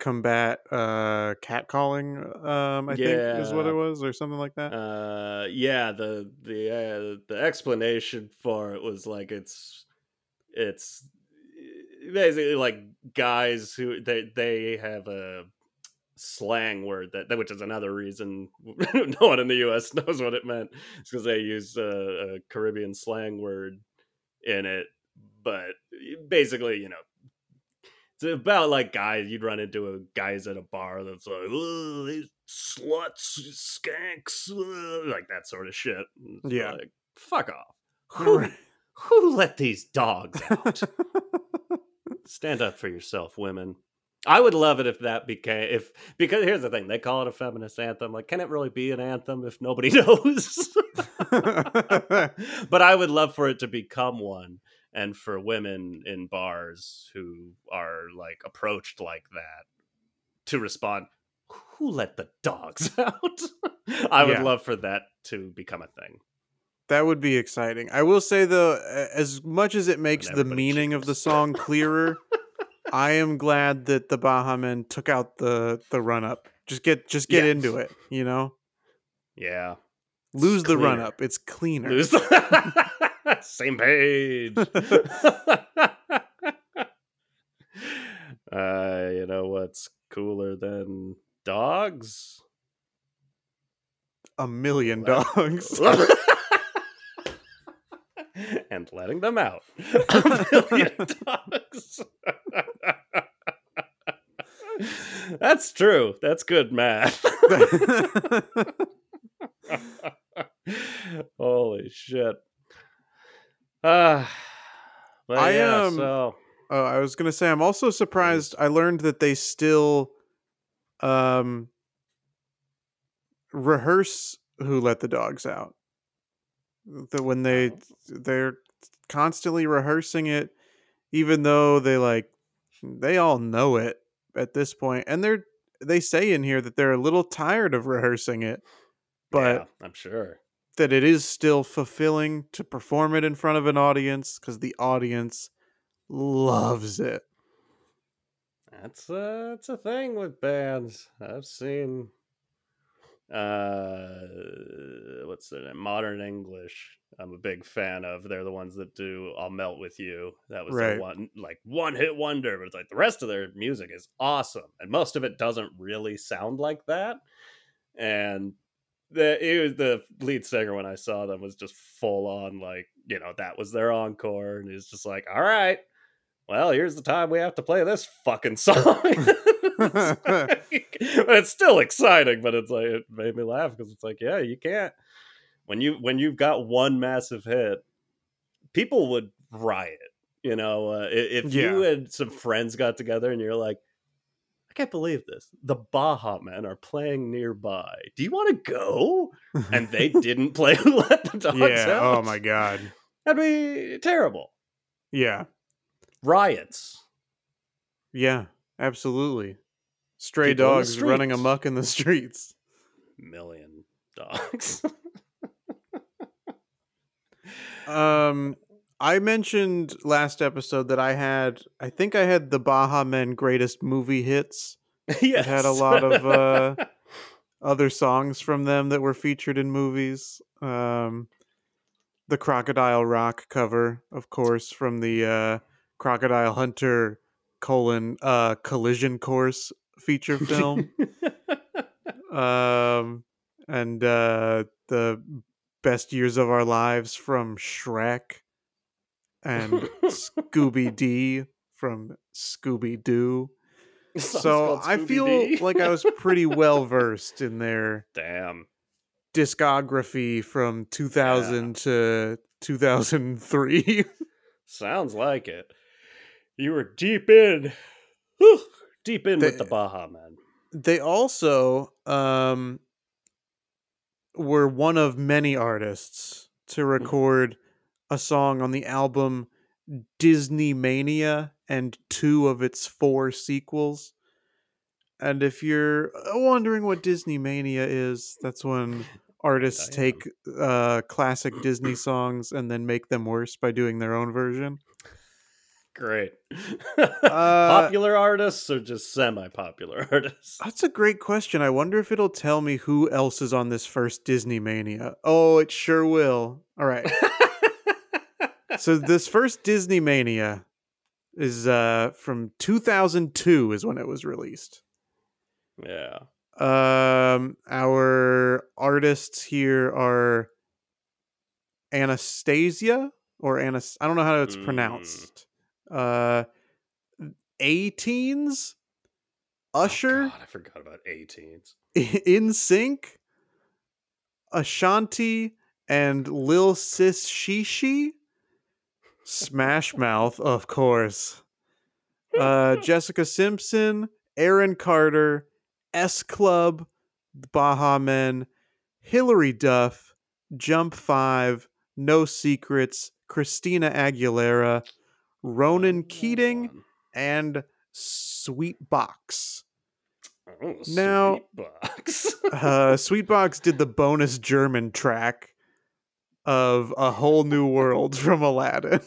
S1: combat uh, catcalling. Um, I think is what it was, or something like that.
S2: uh yeah the the uh, the explanation for it was like it's it's eh, basically like guys who they they have a slang word that, that which is another reason no one in the US knows what it meant it's because they use a, a Caribbean slang word in it but basically you know it's about like guys you'd run into a guys at a bar that's like oh, these sluts skanks uh," like that sort of shit. It's
S1: Yeah.
S2: like, fuck off. Who, who let these dogs out? Stand up for yourself women. I would love it if that became if because here's the thing they call it a feminist anthem like can it really be an anthem if nobody knows? But I would love for it to become one and for women in bars who are like approached like that to respond, who let the dogs out? I would
S1: Yeah.
S2: love for that to become a thing.
S1: That would be exciting. I will say though, as much as it makes the meaning of the song clearer, I am glad that the Baha Men took out the the run up. Just get just get
S2: Yeah.
S1: into it, you know?
S2: Yeah.
S1: Lose the run up It's cleaner.
S2: Lose the- Same page. uh, you know what's cooler than dogs?
S1: A million dogs.
S2: and letting them out. A million dogs. That's true. That's good math. Holy shit. Uh, but
S1: I,
S2: yeah,
S1: um,
S2: so
S1: Oh, I was gonna say I'm also surprised. I learned that they still um rehearse who let the dogs out. That when they
S2: Oh.
S1: they're constantly rehearsing it, even though they like they all know it at this point, and they're they say in here that they're a little tired of rehearsing it, but
S2: yeah, I'm sure.
S1: That it is still fulfilling to perform it in front of an audience because the audience loves it.
S2: That's a that's a thing with bands. I've seen uh what's the name? Modern English. I'm a big fan of. They're the ones that do I'll Melt With You. That was
S1: Right.
S2: one like one hit wonder, but it's like the rest of their music is awesome. And most of it doesn't really sound like that. And the it was the lead singer when I saw them was just full on like, you know, that was their encore. And he's just like, All right, well, here's the time we have to play this fucking song. It's like- but it's still exciting, but it's like it made me laugh because it's like, yeah, you can't when you when you've got one massive hit, people would riot. You know, uh, if you and some friends got together and you're like, can't believe this. The Baha Men are playing nearby. Do you want to go? And they didn't play Let the Dogs
S1: yeah.
S2: Out.
S1: Oh my god.
S2: That'd be terrible.
S1: Yeah.
S2: Riots.
S1: Yeah. Absolutely. Stray
S2: People
S1: dogs running amok in the streets.
S2: Million dogs.
S1: Um, I mentioned last episode that I had, I think I had the Baha Men greatest movie hits.
S2: yes.
S1: had a lot of, uh, Other songs from them that were featured in movies. Um, the Crocodile Rock cover, of course, from the uh, Crocodile Hunter colon uh, Collision Course feature film. um, and uh, the best years of our lives from Shrek, and Scooby D from Scooby Doo. So I feel like I was pretty well versed in their
S2: Damn.
S1: discography from 2000 to 2003.
S2: Sounds like it. You were deep in. Whew, deep in with the Baha Man.
S1: they also um were one of many artists to record a song on the album Disney Mania and two of its four sequels. And if you're wondering what Disney Mania is, that's when artists take uh classic Disney songs and then make them worse by doing their own version.
S2: Great.
S1: Uh,
S2: popular artists or just semi popular artists?
S1: That's a great question. I wonder if it'll tell me who else is on this first Disney Mania. Oh, it sure will. All right. So this first Disney Mania is uh from 2002 is when it was released.
S2: yeah.
S1: Um our artists here are Anastacia or Anas I don't know how it's
S2: Mm.
S1: pronounced. Uh A-Teens
S2: Oh,
S1: Usher
S2: God, I forgot about
S1: A-Teens. NSYNC, Ashanti, and Lil Sis Shi Shi. Smash Mouth, of course. Uh, Jessica Simpson, Aaron Carter, S Club, Baha Men, Hilary Duff, Jump 5, No Secrets, Christina Aguilera, Ronan Keating, and Sweetbox.
S2: Oh,
S1: Now-
S2: sweet box.
S1: uh, Sweetbox did the bonus German track of a whole new world from Aladdin.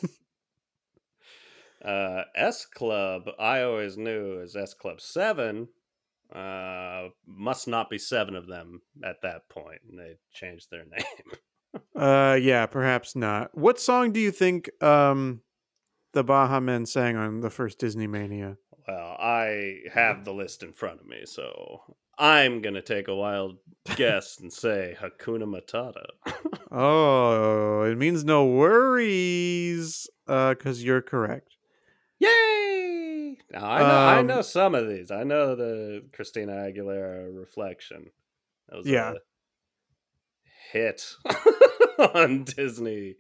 S2: uh, S Club, I always knew as S Club 7. Uh, must not be seven of them at that point, and they changed their name.
S1: uh, yeah, perhaps not. What song do you think um, the Baha Men sang on the first Disney Mania?
S2: Well, I have the list in front of me, so I'm gonna take a wild guess and say Hakuna Matata.
S1: Oh, it means no worries, because you're correct.
S2: Yay! Now, I know I
S1: Um,
S2: know some of these. I know the Christina Aguilera reflection. That was
S1: Yeah.
S2: a hit on Disney.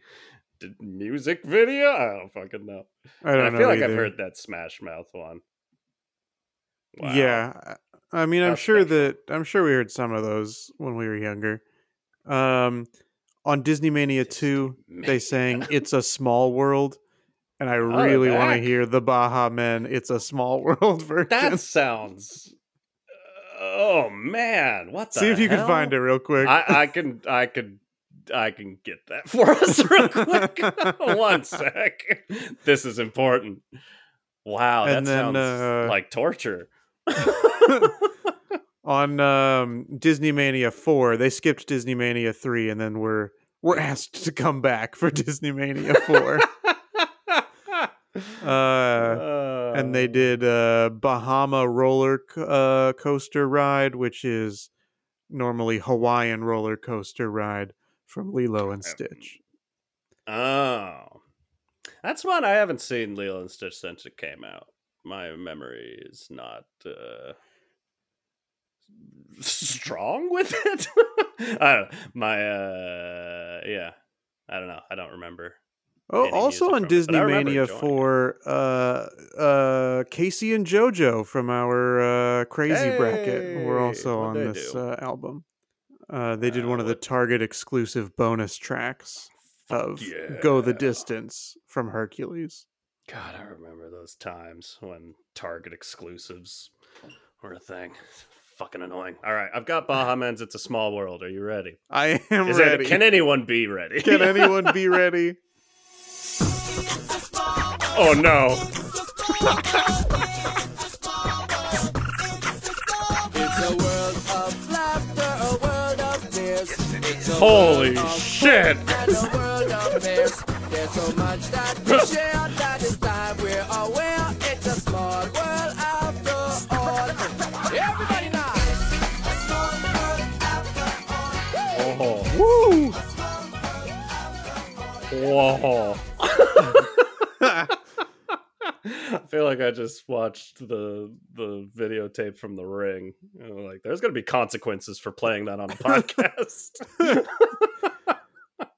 S2: D- music video? I don't fucking know.
S1: I don't
S2: I
S1: know.
S2: feel like I've heard that Smash Mouth one. Wow.
S1: Yeah, I mean, I'm sure that I'm sure we heard some of those when we were younger. Um, on Disney Mania two, they sang "It's a Small World," and I
S2: they're
S1: really want to hear the Baha Men "It's a Small World" version.
S2: That sounds. Oh man, what the
S1: See if you can find it real quick.
S2: I, I can, I can, I can get that for us real quick. One sec. This is important. Wow, that
S1: And then,
S2: sounds
S1: uh,
S2: like torture.
S1: on um, Disney Mania four, they skipped Disney Mania three, and then we were were asked to come back for Disney Mania four. uh, and they did a Bahama roller co- uh, coaster ride, which is normally Hawaiian roller coaster ride from Lilo and Stitch.
S2: Oh, that's one I haven't seen Lilo and Stitch since it came out. My memory is not uh, strong with it. I don't. My uh, yeah, I don't know. I don't remember
S1: Oh, also on
S2: from it,
S1: Disney Mania for uh, uh, Casey and JoJo from our uh, Crazy Bracket were
S2: Hey,
S1: also on this uh, album. Uh, they did
S2: Uh,
S1: one of the Target exclusive bonus tracks of Go the. Distance from Hercules.
S2: God, I remember those times when Target exclusives were a thing. Fucking annoying. All right, I've got Baha Men's It's a Small World. Are you ready?
S1: I am
S2: Is
S1: ready.
S2: It, can anyone be ready?
S1: Can anyone be ready?
S2: oh no.
S3: It's a
S2: Whoa. I feel like I just watched the the videotape from the ring. Like, there's gonna be consequences for playing that on a podcast.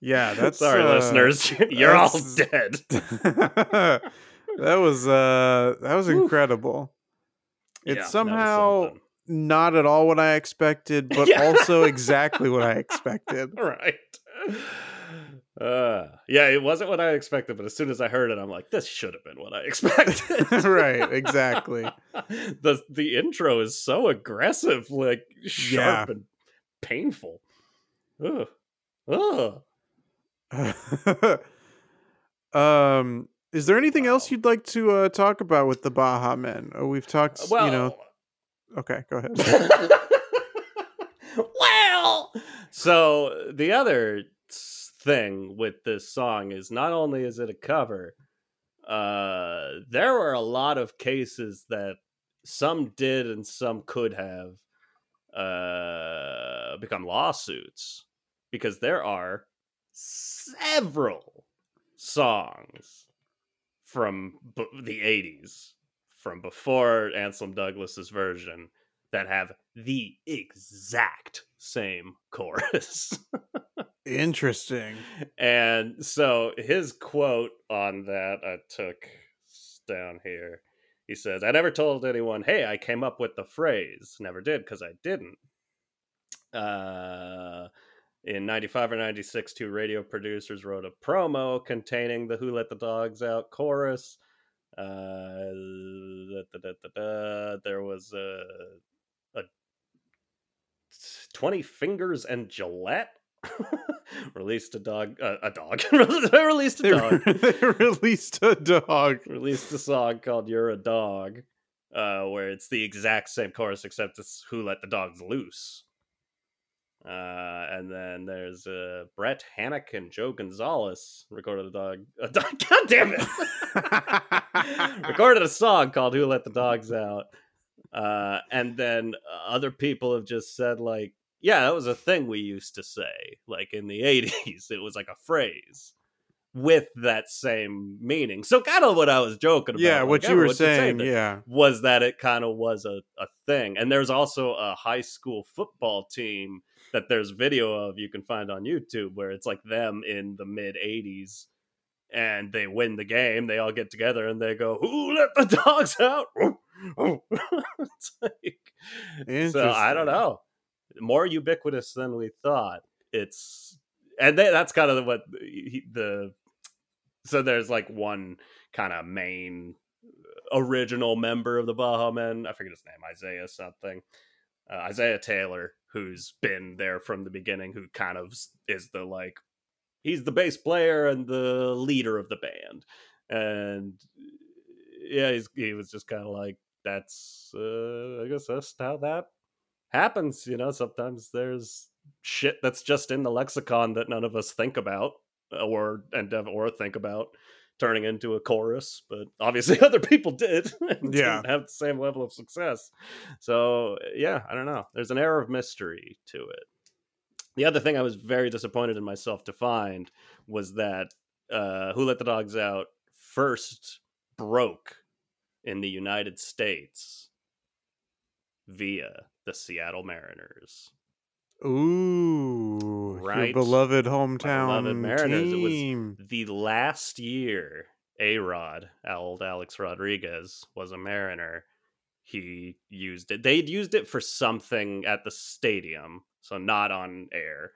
S1: Yeah, that's
S2: sorry,
S1: uh,
S2: listeners. You're all dead.
S1: that was uh that was incredible. It's
S2: was
S1: somehow not at all what I expected, but
S2: Yeah.
S1: also exactly what I expected.
S2: right. Uh, yeah, it wasn't what I expected, but as soon as I heard it, I'm like, this should have been what I expected.
S1: right, exactly.
S2: the The intro is so aggressive, like sharp
S1: Yeah.
S2: and painful. Ugh. Ugh.
S1: um is there anything else you'd like to uh, talk about with the Baha Men? Oh, we've talked,
S2: Well,
S1: you know. Okay, go ahead.
S2: well, so the other thing with this song is not only is it a cover, uh, there were a lot of cases that some did and some could have uh, become lawsuits because there are several songs from b- the 80s from before Anselm Douglas's version that have the exact same chorus.
S1: Interesting.
S2: and so his quote on that I took down here. He says, I never told anyone, hey, I came up with the phrase. Never did because I didn't. Uh, in 95 or 96, two radio producers wrote a promo containing the Who Let the Dogs Out chorus. Uh, da, da, da. There was a, a 20 Fingers and Gillette released a dog, uh, a dog, released a
S1: They,
S2: dog
S1: they released a dog.
S2: released a song called "You're a Dog," uh, where it's the exact same chorus except it's "Who Let the Dogs Loose." Uh, and then there's uh, Brett Hannock and Joe Gonzalez recorded a dog. A dog God damn it! recorded a song called "Who Let the Dogs Out." Uh, and then other people have just said like, "Yeah, that was a thing we used to say, like in the '80s. It was like a phrase." With that same meaning, so kind of what I was joking about.
S1: yeah,
S2: like,
S1: what you were
S2: what you're
S1: saying, yeah.
S2: was that it kind of was a, a thing. And there's also a high school football team that there's video of you can find on YouTube where it's like them in the mid 80s and they win the game. They all get together and they go, Who let the dogs out? it's like, so I don't know. More ubiquitous than we thought. It's and they, that's kind of what he, the so there's like one kind of main original member of the Baha Men. I forget his name, Isaiah something. Uh, Isaiah Taylor, who's been there from the beginning, who kind of is the like he's the bass player and the leader of the band, and yeah, he was just kind of like that's uh, I guess that's how that happens. You know, sometimes there's shit that's just in the lexicon that none of us think about or and or think about turning into a chorus, but obviously other people did. and
S1: Yeah.
S2: didn't have the same level of success. So yeah, I don't know. There's an air of mystery to it. The other thing I was very disappointed in myself to find was that uh, "Who Let the Dogs Out" first broke in the United States via the Seattle Mariners.
S1: Ooh,
S2: Right.
S1: your beloved hometown
S2: beloved Mariners. It was- the last year A Rod, old Alex Rodriguez, was a Mariner, he used it. They'd used it for something at the stadium, so not on air.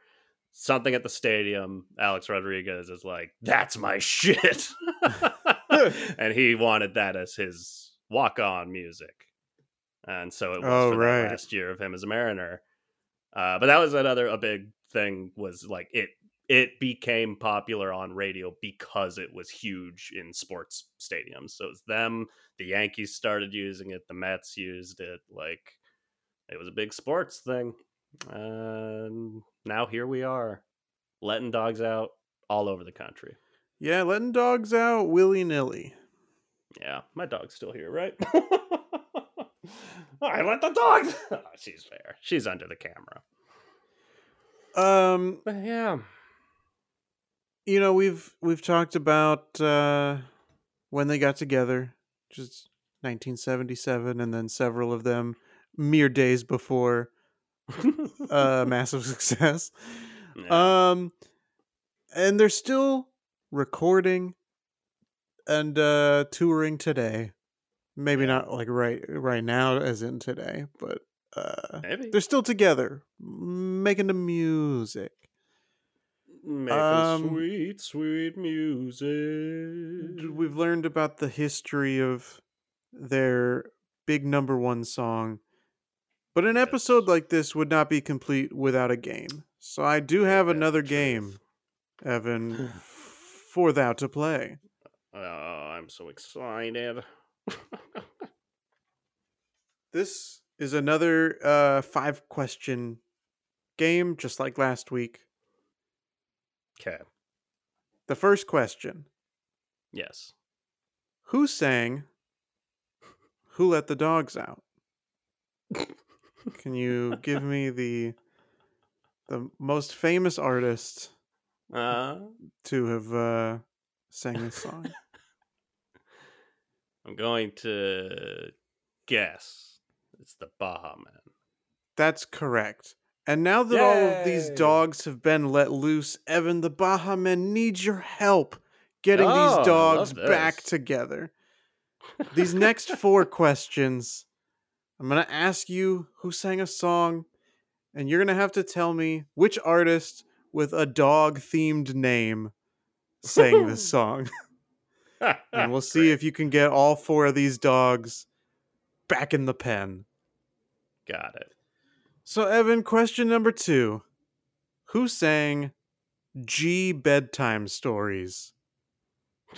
S2: Something at the stadium. Alex Rodriguez is like, "That's my shit," and he wanted that as his walk-on music, and so it was
S1: Oh,
S2: for
S1: right.
S2: last year of him as a Mariner. Uh, but that was another a big thing was like it it became popular on radio because it was huge in sports stadiums. So it's them, the Yankees started using it, the Mets used it, like it was a big sports thing. And now here we are, letting dogs out all over the country.
S1: Yeah, letting dogs out willy nilly.
S2: Yeah, my dog's still here, right? I let the dog. Oh, she's there. She's under the camera.
S1: Um,
S2: But yeah,
S1: you know we've we've talked about uh, when they got together, just 1977, and then several of them mere days before uh, massive success.
S2: Yeah.
S1: Um, and they're still recording and uh touring today. Maybe
S2: Yeah.
S1: not like right right now, as in today, but uh,
S2: maybe
S1: they're still together, making the music.
S2: making
S1: um,
S2: sweet, sweet music.
S1: We've learned about the history of their big number one song, but an episode like this would not be complete without a game. So I do have
S2: that
S1: another
S2: the
S1: game. Evan, for thou to play.
S2: Oh, I'm so excited.
S1: This is another uh, five question game, just like last week.
S2: Okay.
S1: The first question
S2: Yes.
S1: Who sang Who Let the Dogs Out? Can you give me the the most famous artist
S2: Uh,
S1: to have uh, sang this song?
S2: I'm going to guess it's the Baha Man.
S1: That's correct. And now that all of these dogs have been let loose, Evan, the Baha Men need your help getting
S2: Oh,
S1: these dogs back together. These next four questions, I'm going to ask you who sang a song, and you're going to have to tell me which artist with a dog themed name sang this song. And we'll see if you can get all four of these dogs back in the pen.
S2: Got it.
S1: So, Evan, question number two Who sang G Bedtime Stories?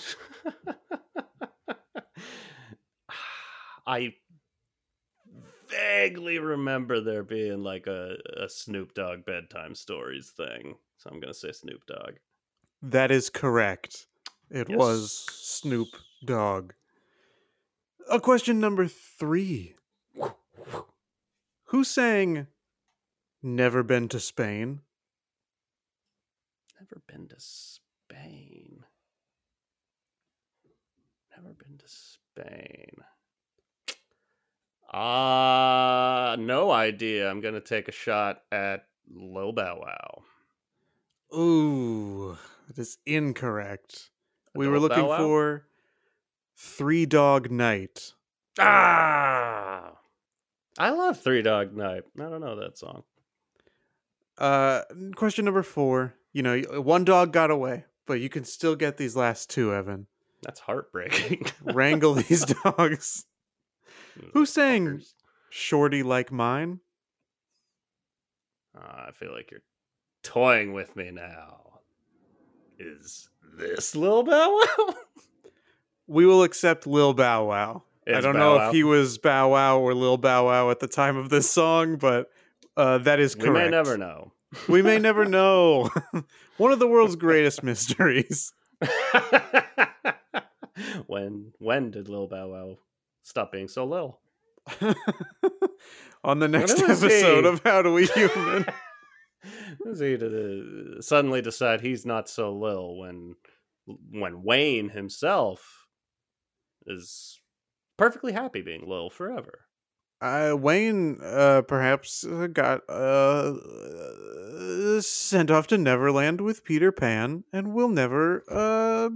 S2: I vaguely remember there being like a, a Snoop Dogg bedtime stories thing. So I'm going to say Snoop Dogg.
S1: That is correct. It was Snoop Dogg. A question number three Who sang Never Been to Spain?
S2: Never been to Spain. Never been to Spain. Uh no idea. I'm gonna take a shot at Lil Bow Wow.
S1: Ooh, that is incorrect. We were looking for Three Dog Night.
S2: Ah I love Three Dog Night. I don't know that song.
S1: Uh, question number four. You know, one dog got away, but you can still get these last two, Evan.
S2: That's heartbreaking.
S1: Wrangle these dogs. Who sang. Shorty Like Mine?
S2: Ah, I feel like you're toying with me now. Is this Lil Bow Wow?
S1: We will accept Lil Bow Wow. I don't
S2: Bow
S1: know
S2: Wow.
S1: if he was Bow Wow or Lil Bow Wow at the time of this song, but uh, that is correct.
S2: We may never know.
S1: we may never know. One of the world's greatest mysteries.
S2: when when did Lil Bow Wow stop being so lil?
S1: On the next episode
S2: he?
S1: of How Do We Human.
S2: Is he to uh, suddenly decide he's not so lil when when Wayne himself is perfectly happy being lil forever?
S1: uh, Wayne uh, perhaps uh, got uh, sent off to Neverland with Peter Pan and will never uh,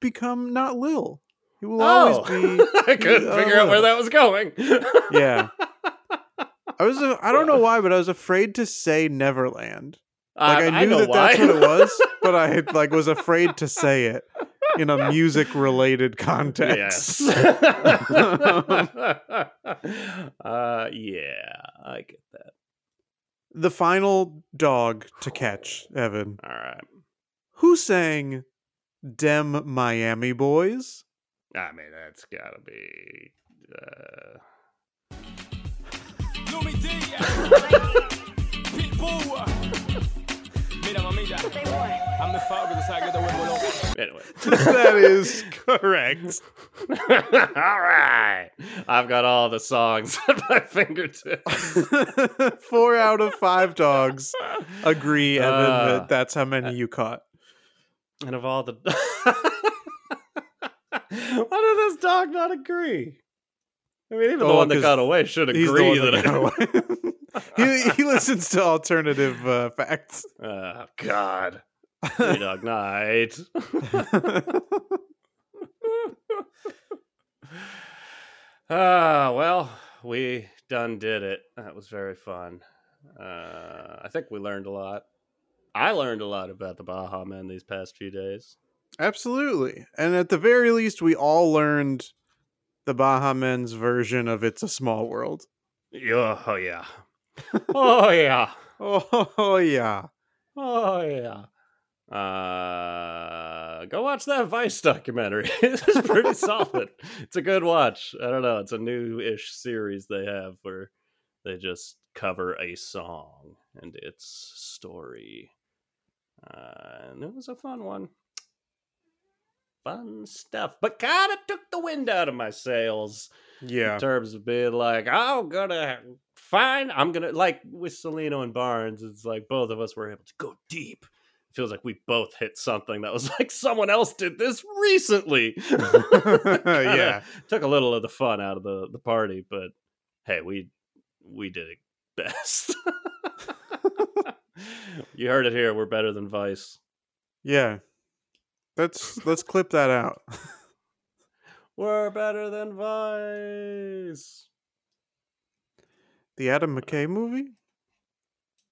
S1: become not Lil. He will always
S2: Oh.
S1: be.
S2: I couldn't
S1: uh,
S2: figure out where that was going.
S1: Yeah. I was. uh, I don't know why, but I was afraid to say Neverland. Like I, knew
S2: know
S1: that
S2: why.
S1: that's what it was, but I like was afraid to say it in a music related context.
S2: Yes. uh, yeah, I get that.
S1: the final dog to catch, Evan.
S2: All right.
S1: Who sang Dem Miami Boys?
S2: I mean, that's gotta be. Uh... Anyway.
S1: that is correct.
S2: all right. I've got all the songs at my fingertips.
S1: Four out of five dogs agree, Evan,
S2: Uh,
S1: that that's how many you caught.
S2: And of all the. Why did this dog not agree? I mean, even the one that got away should agree that.
S1: that got away. he, he listens to alternative uh, facts.
S2: Oh, God. Dog night. Ah, well, we done did it. That was very fun. Uh, I think we learned a lot. I learned a lot about the Baha Men these past few days.
S1: Absolutely. And at the very least, we all learned the Baha Men's version of It's a Small World.
S2: Yeah, oh yeah. oh yeah.
S1: Oh, yeah.
S2: Oh yeah. Uh, go watch that Vice documentary. it's pretty solid. It's a good watch. I don't know. It's a new-ish series they have where they just cover a song and its story. Uh, and it was a fun one. Fun stuff, but kind of took the wind out of my sails
S1: Yeah.
S2: in terms of being like, I'm gonna find, I'm gonna like with Cellino and Barnes. It's like both of us were able to go deep. It feels like we both hit something that was like someone else did this recently.
S1: Yeah.
S2: took a little of the fun out of the the party, but hey, we we did it best. you heard it here. We're better than Vice.
S1: Yeah. Let's let's clip that out.
S2: We're better than Vice.
S1: The Adam McKay movie?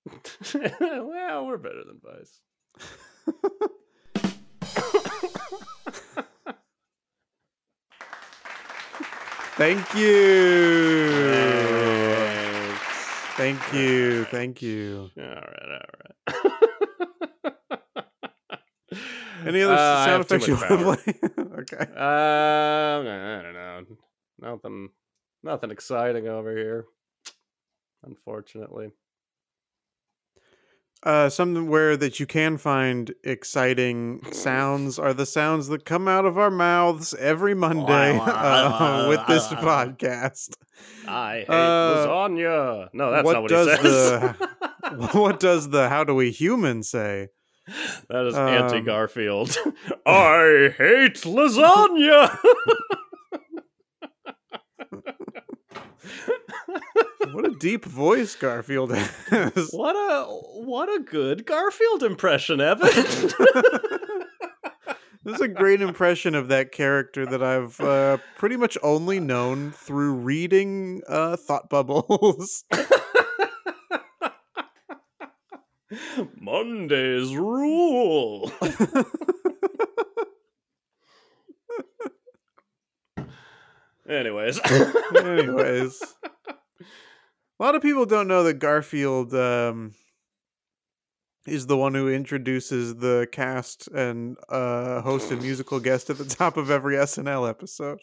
S2: well, we're better than Vice.
S1: Thank you.
S2: Thanks.
S1: Thank you. Thank you.
S2: All right, all
S1: Any other
S2: Uh,
S1: sound effects you want to play? okay.
S2: Um, I don't know. Nothing, nothing exciting over here. Unfortunately.
S1: Uh, somewhere that you can find exciting sounds are the sounds that come out of our mouths every Monday uh, with this podcast.
S2: I hate
S1: Uh,
S2: lasagna. No, that's
S1: what
S2: not what he says.
S1: the- what does the how do we human say?
S2: that is
S1: um,
S2: anti Garfield. I hate lasagna.
S1: What a deep voice Garfield has.
S2: what a what a good Garfield impression, Evan.
S1: this is a great impression of that character that I've uh, pretty much only known through reading uh, Thought Bubbles.
S2: Mondays rule. Anyways.
S1: Anyways, a lot of people don't know that Garfield um, is the one who introduces the cast and uh, host and musical guest at the top of every SNL episode.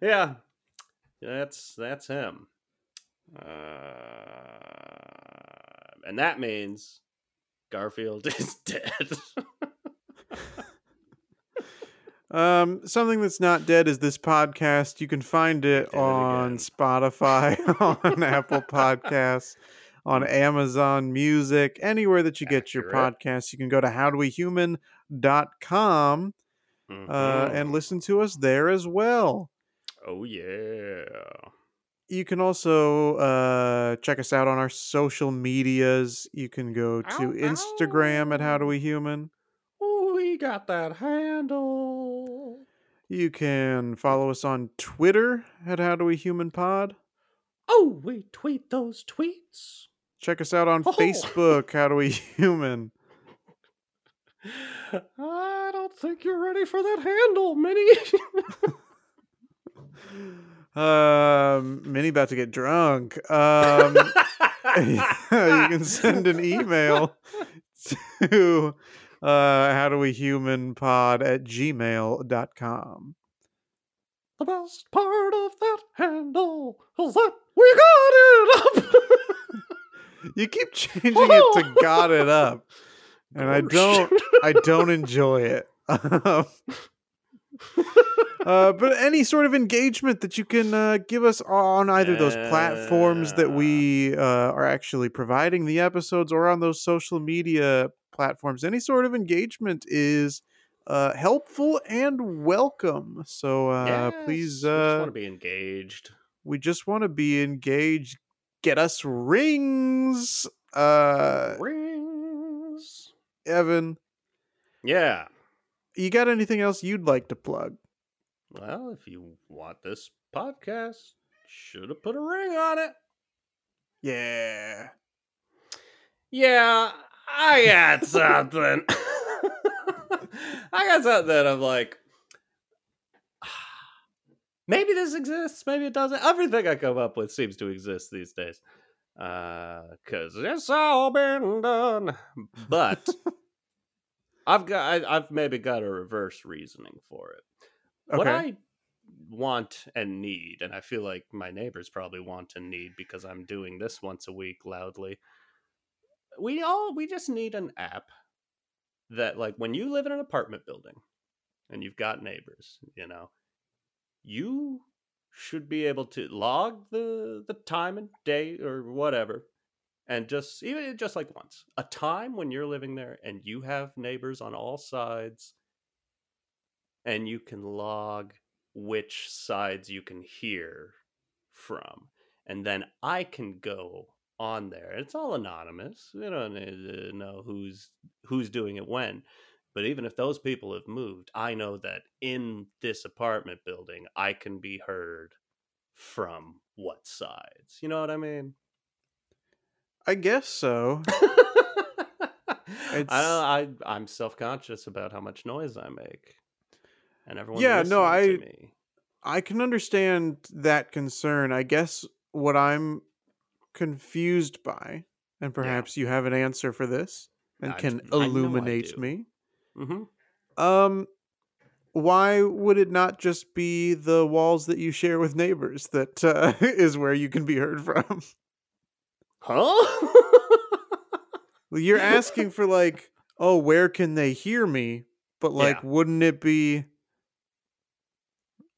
S2: yeah. That's that's him. Uh, and that means Garfield is dead.
S1: Um, something that's not dead is this podcast. You can find it
S2: it
S1: on
S2: again.
S1: Spotify, on Apple Podcasts, on Amazon Music, anywhere that you get your
S2: Accurate.
S1: podcasts. You can go to howdowehuman.com uh,
S2: Mhm.
S1: and listen to us there as well.
S2: Oh yeah.
S1: You can also uh, check us out on our social medias. You can go to
S2: Ow,
S1: Instagram at How Do We Human.
S2: Oh, we got that handle.
S1: You can follow us on Twitter at How Do We Human Pod.
S2: Oh, we tweet those tweets.
S1: Check us out on
S2: Oh.
S1: Facebook, How Do We Human.
S2: I don't think you're ready for that handle, Minnie.
S1: Um, Minnie about to get drunk. Um, you can send an email to uh, how do we human pod at gmail.com.
S2: the best part of that handle is that we got it up.
S1: You keep changing it to got it up. And I don't I don't enjoy it. Uh, but any sort of engagement that you can uh, give us on either those platforms that we uh, are actually providing the episodes or on those social media platforms, any sort of engagement is uh, helpful and welcome. So uh, please,
S2: we just
S1: uh,
S2: want to be engaged.
S1: we just want to be engaged. Get us rings. Uh,
S2: Rings.
S1: Evan,
S2: Yeah.
S1: You got anything else you'd like to plug?
S2: Well, if you want this podcast, should have put a ring on it.
S1: Yeah.
S2: Yeah, I got something. I got something I'm like, maybe this exists, maybe it doesn't. Everything I come up with seems to exist these days. Uh, because it's all been done. But I've got, I, I've maybe got a reverse reasoning for it. What I want and need, and I feel like my neighbors probably want and need because I'm doing this once a week loudly. We all we just need an app that like when you live in an apartment building and you've got neighbors, you know, you should be able to log the the time and day or whatever and just even just like once a time when you're living there and you have neighbors on all sides and you can log which sides you can hear from and then i can go on there. It's all anonymous. We don't know who's who's doing it when but even if those people have moved i know that in this apartment building i can be heard from what sides. You know what i mean
S1: I guess so.
S2: I, don't, I i'm self-conscious about how much noise i make and everyone
S1: Yeah, no, I-
S2: me.
S1: I can understand that concern. I guess what I'm confused by, and perhaps you have an answer for this and
S2: I
S1: can
S2: I I
S1: illuminate
S2: do.
S1: me.
S2: hmm
S1: Um, why would it not just be the walls that you share with neighbors that uh, is where you can be heard from?
S2: Huh?
S1: You're asking for like, oh, where can they hear me? But like,
S2: Yeah.
S1: wouldn't it be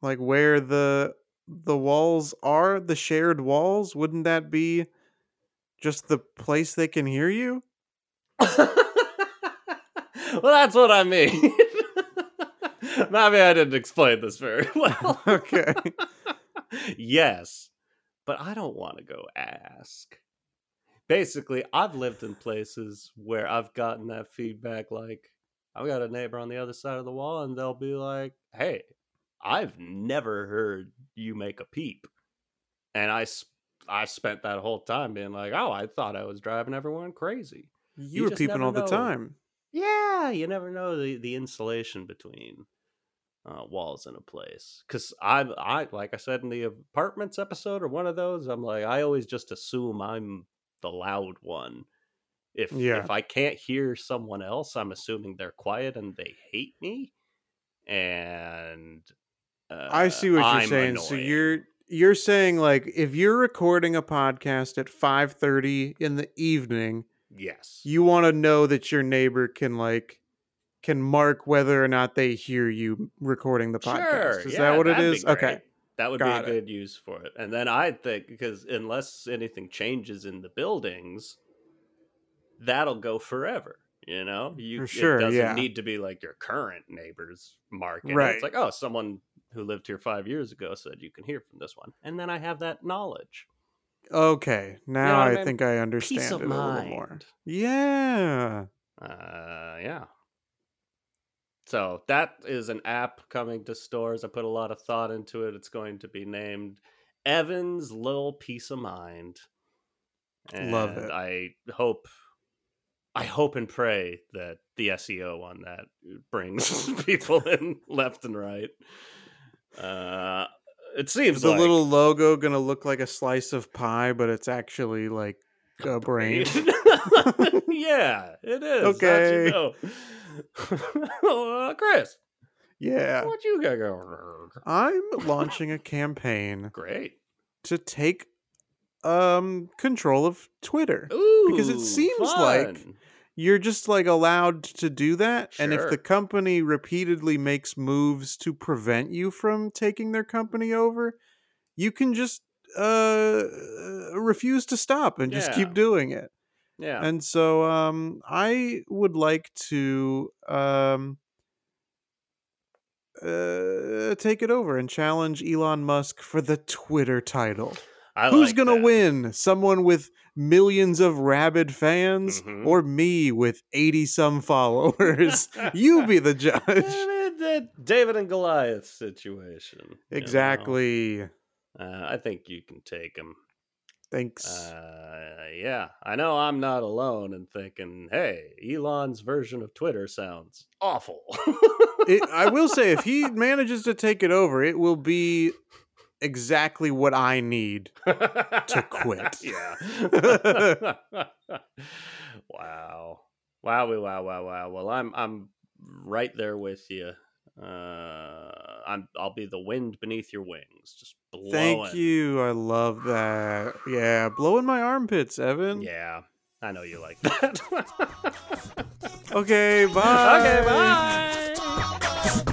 S1: like where the the walls are, the shared walls? Wouldn't that be just the place they can hear you?
S2: well, that's what I mean. Maybe I didn't explain this very well.
S1: Okay.
S2: yes, but I don't want to go ask. Basically, I've lived in places where I've gotten that feedback like, I've got a neighbor on the other side of the wall, and they'll be like, hey, I've never heard you make a peep. And I, I spent that whole time being like, oh, I thought I was driving everyone crazy.
S1: You,
S2: You
S1: were peeping all the time.
S2: Yeah, you never know the the insulation between uh, walls in a place. Because I, I like I said in the apartments episode or one of those, I'm like I always just assume I'm the loud one. If
S1: Yeah.
S2: if I can't hear someone else, I'm assuming they're quiet and they hate me. And uh,
S1: I see what you're
S2: I'm
S1: saying. So you're you're saying like if you're recording a podcast at 5:30 in the evening,
S2: yes,
S1: you want to know that your neighbor can like can mark whether or not they hear you recording the podcast.
S2: Sure,
S1: Is
S2: yeah,
S1: that what it is? Okay.
S2: That would
S1: Got
S2: be
S1: it.
S2: a good use for it. And then I think because unless anything changes in the buildings, that'll go forever. You know, you
S1: For sure,
S2: it doesn't
S1: yeah.
S2: need to be like your current neighbors market.
S1: Right.
S2: It's like, oh, someone who lived here five years ago said you can hear from this one, and then I have that knowledge.
S1: Okay, now
S2: what I
S1: I
S2: mean?
S1: think I understand it a little more. Yeah.
S2: Uh, yeah. So that is an app coming to stores. I put a lot of thought into it. It's going to be named Evan's Little Peace of Mind.
S1: Love it.
S2: I hope, I hope and pray that the SEO on that brings people in left and right. Uh, it seems
S1: the
S2: like
S1: little logo gonna look like a slice of pie, but it's actually like a brain?
S2: yeah, it is.
S1: Okay.
S2: You know? uh, Chris,
S1: yeah.
S2: what you got going? on?
S1: I'm launching a campaign
S2: Great.
S1: to take um control of Twitter.
S2: Ooh,
S1: Because it seems like. You're just like allowed to do that, and if the company repeatedly makes moves to prevent you from taking their company over, you can just uh refuse to stop and just keep doing it.
S2: Yeah.
S1: And so um I would like to um uh, take it over and challenge Elon Musk for the Twitter title.
S2: I
S1: Who's
S2: like
S1: gonna win? Someone with millions of rabid fans,
S2: Mhm.
S1: or me with eighty some followers? you be the judge.
S2: that David and Goliath situation. you know?
S1: Exactly.
S2: Uh, I think you can take him.
S1: Thanks.
S2: Uh, yeah, I know I'm not alone in thinking, hey, Elon's version of Twitter sounds awful.
S1: it, I will say, if he manages to take it over, it will be exactly what I need.
S2: to
S1: quit.
S2: Yeah. wow. Wow, wow, wow, wow. Well, I'm I'm right there with you. Uh, I'm I'll be the wind beneath your wings, just blowing.
S1: Thank you. I love that. Yeah, blowing my armpits, Evan.
S2: Yeah, I know you like that.
S1: Okay, bye.
S2: okay, bye.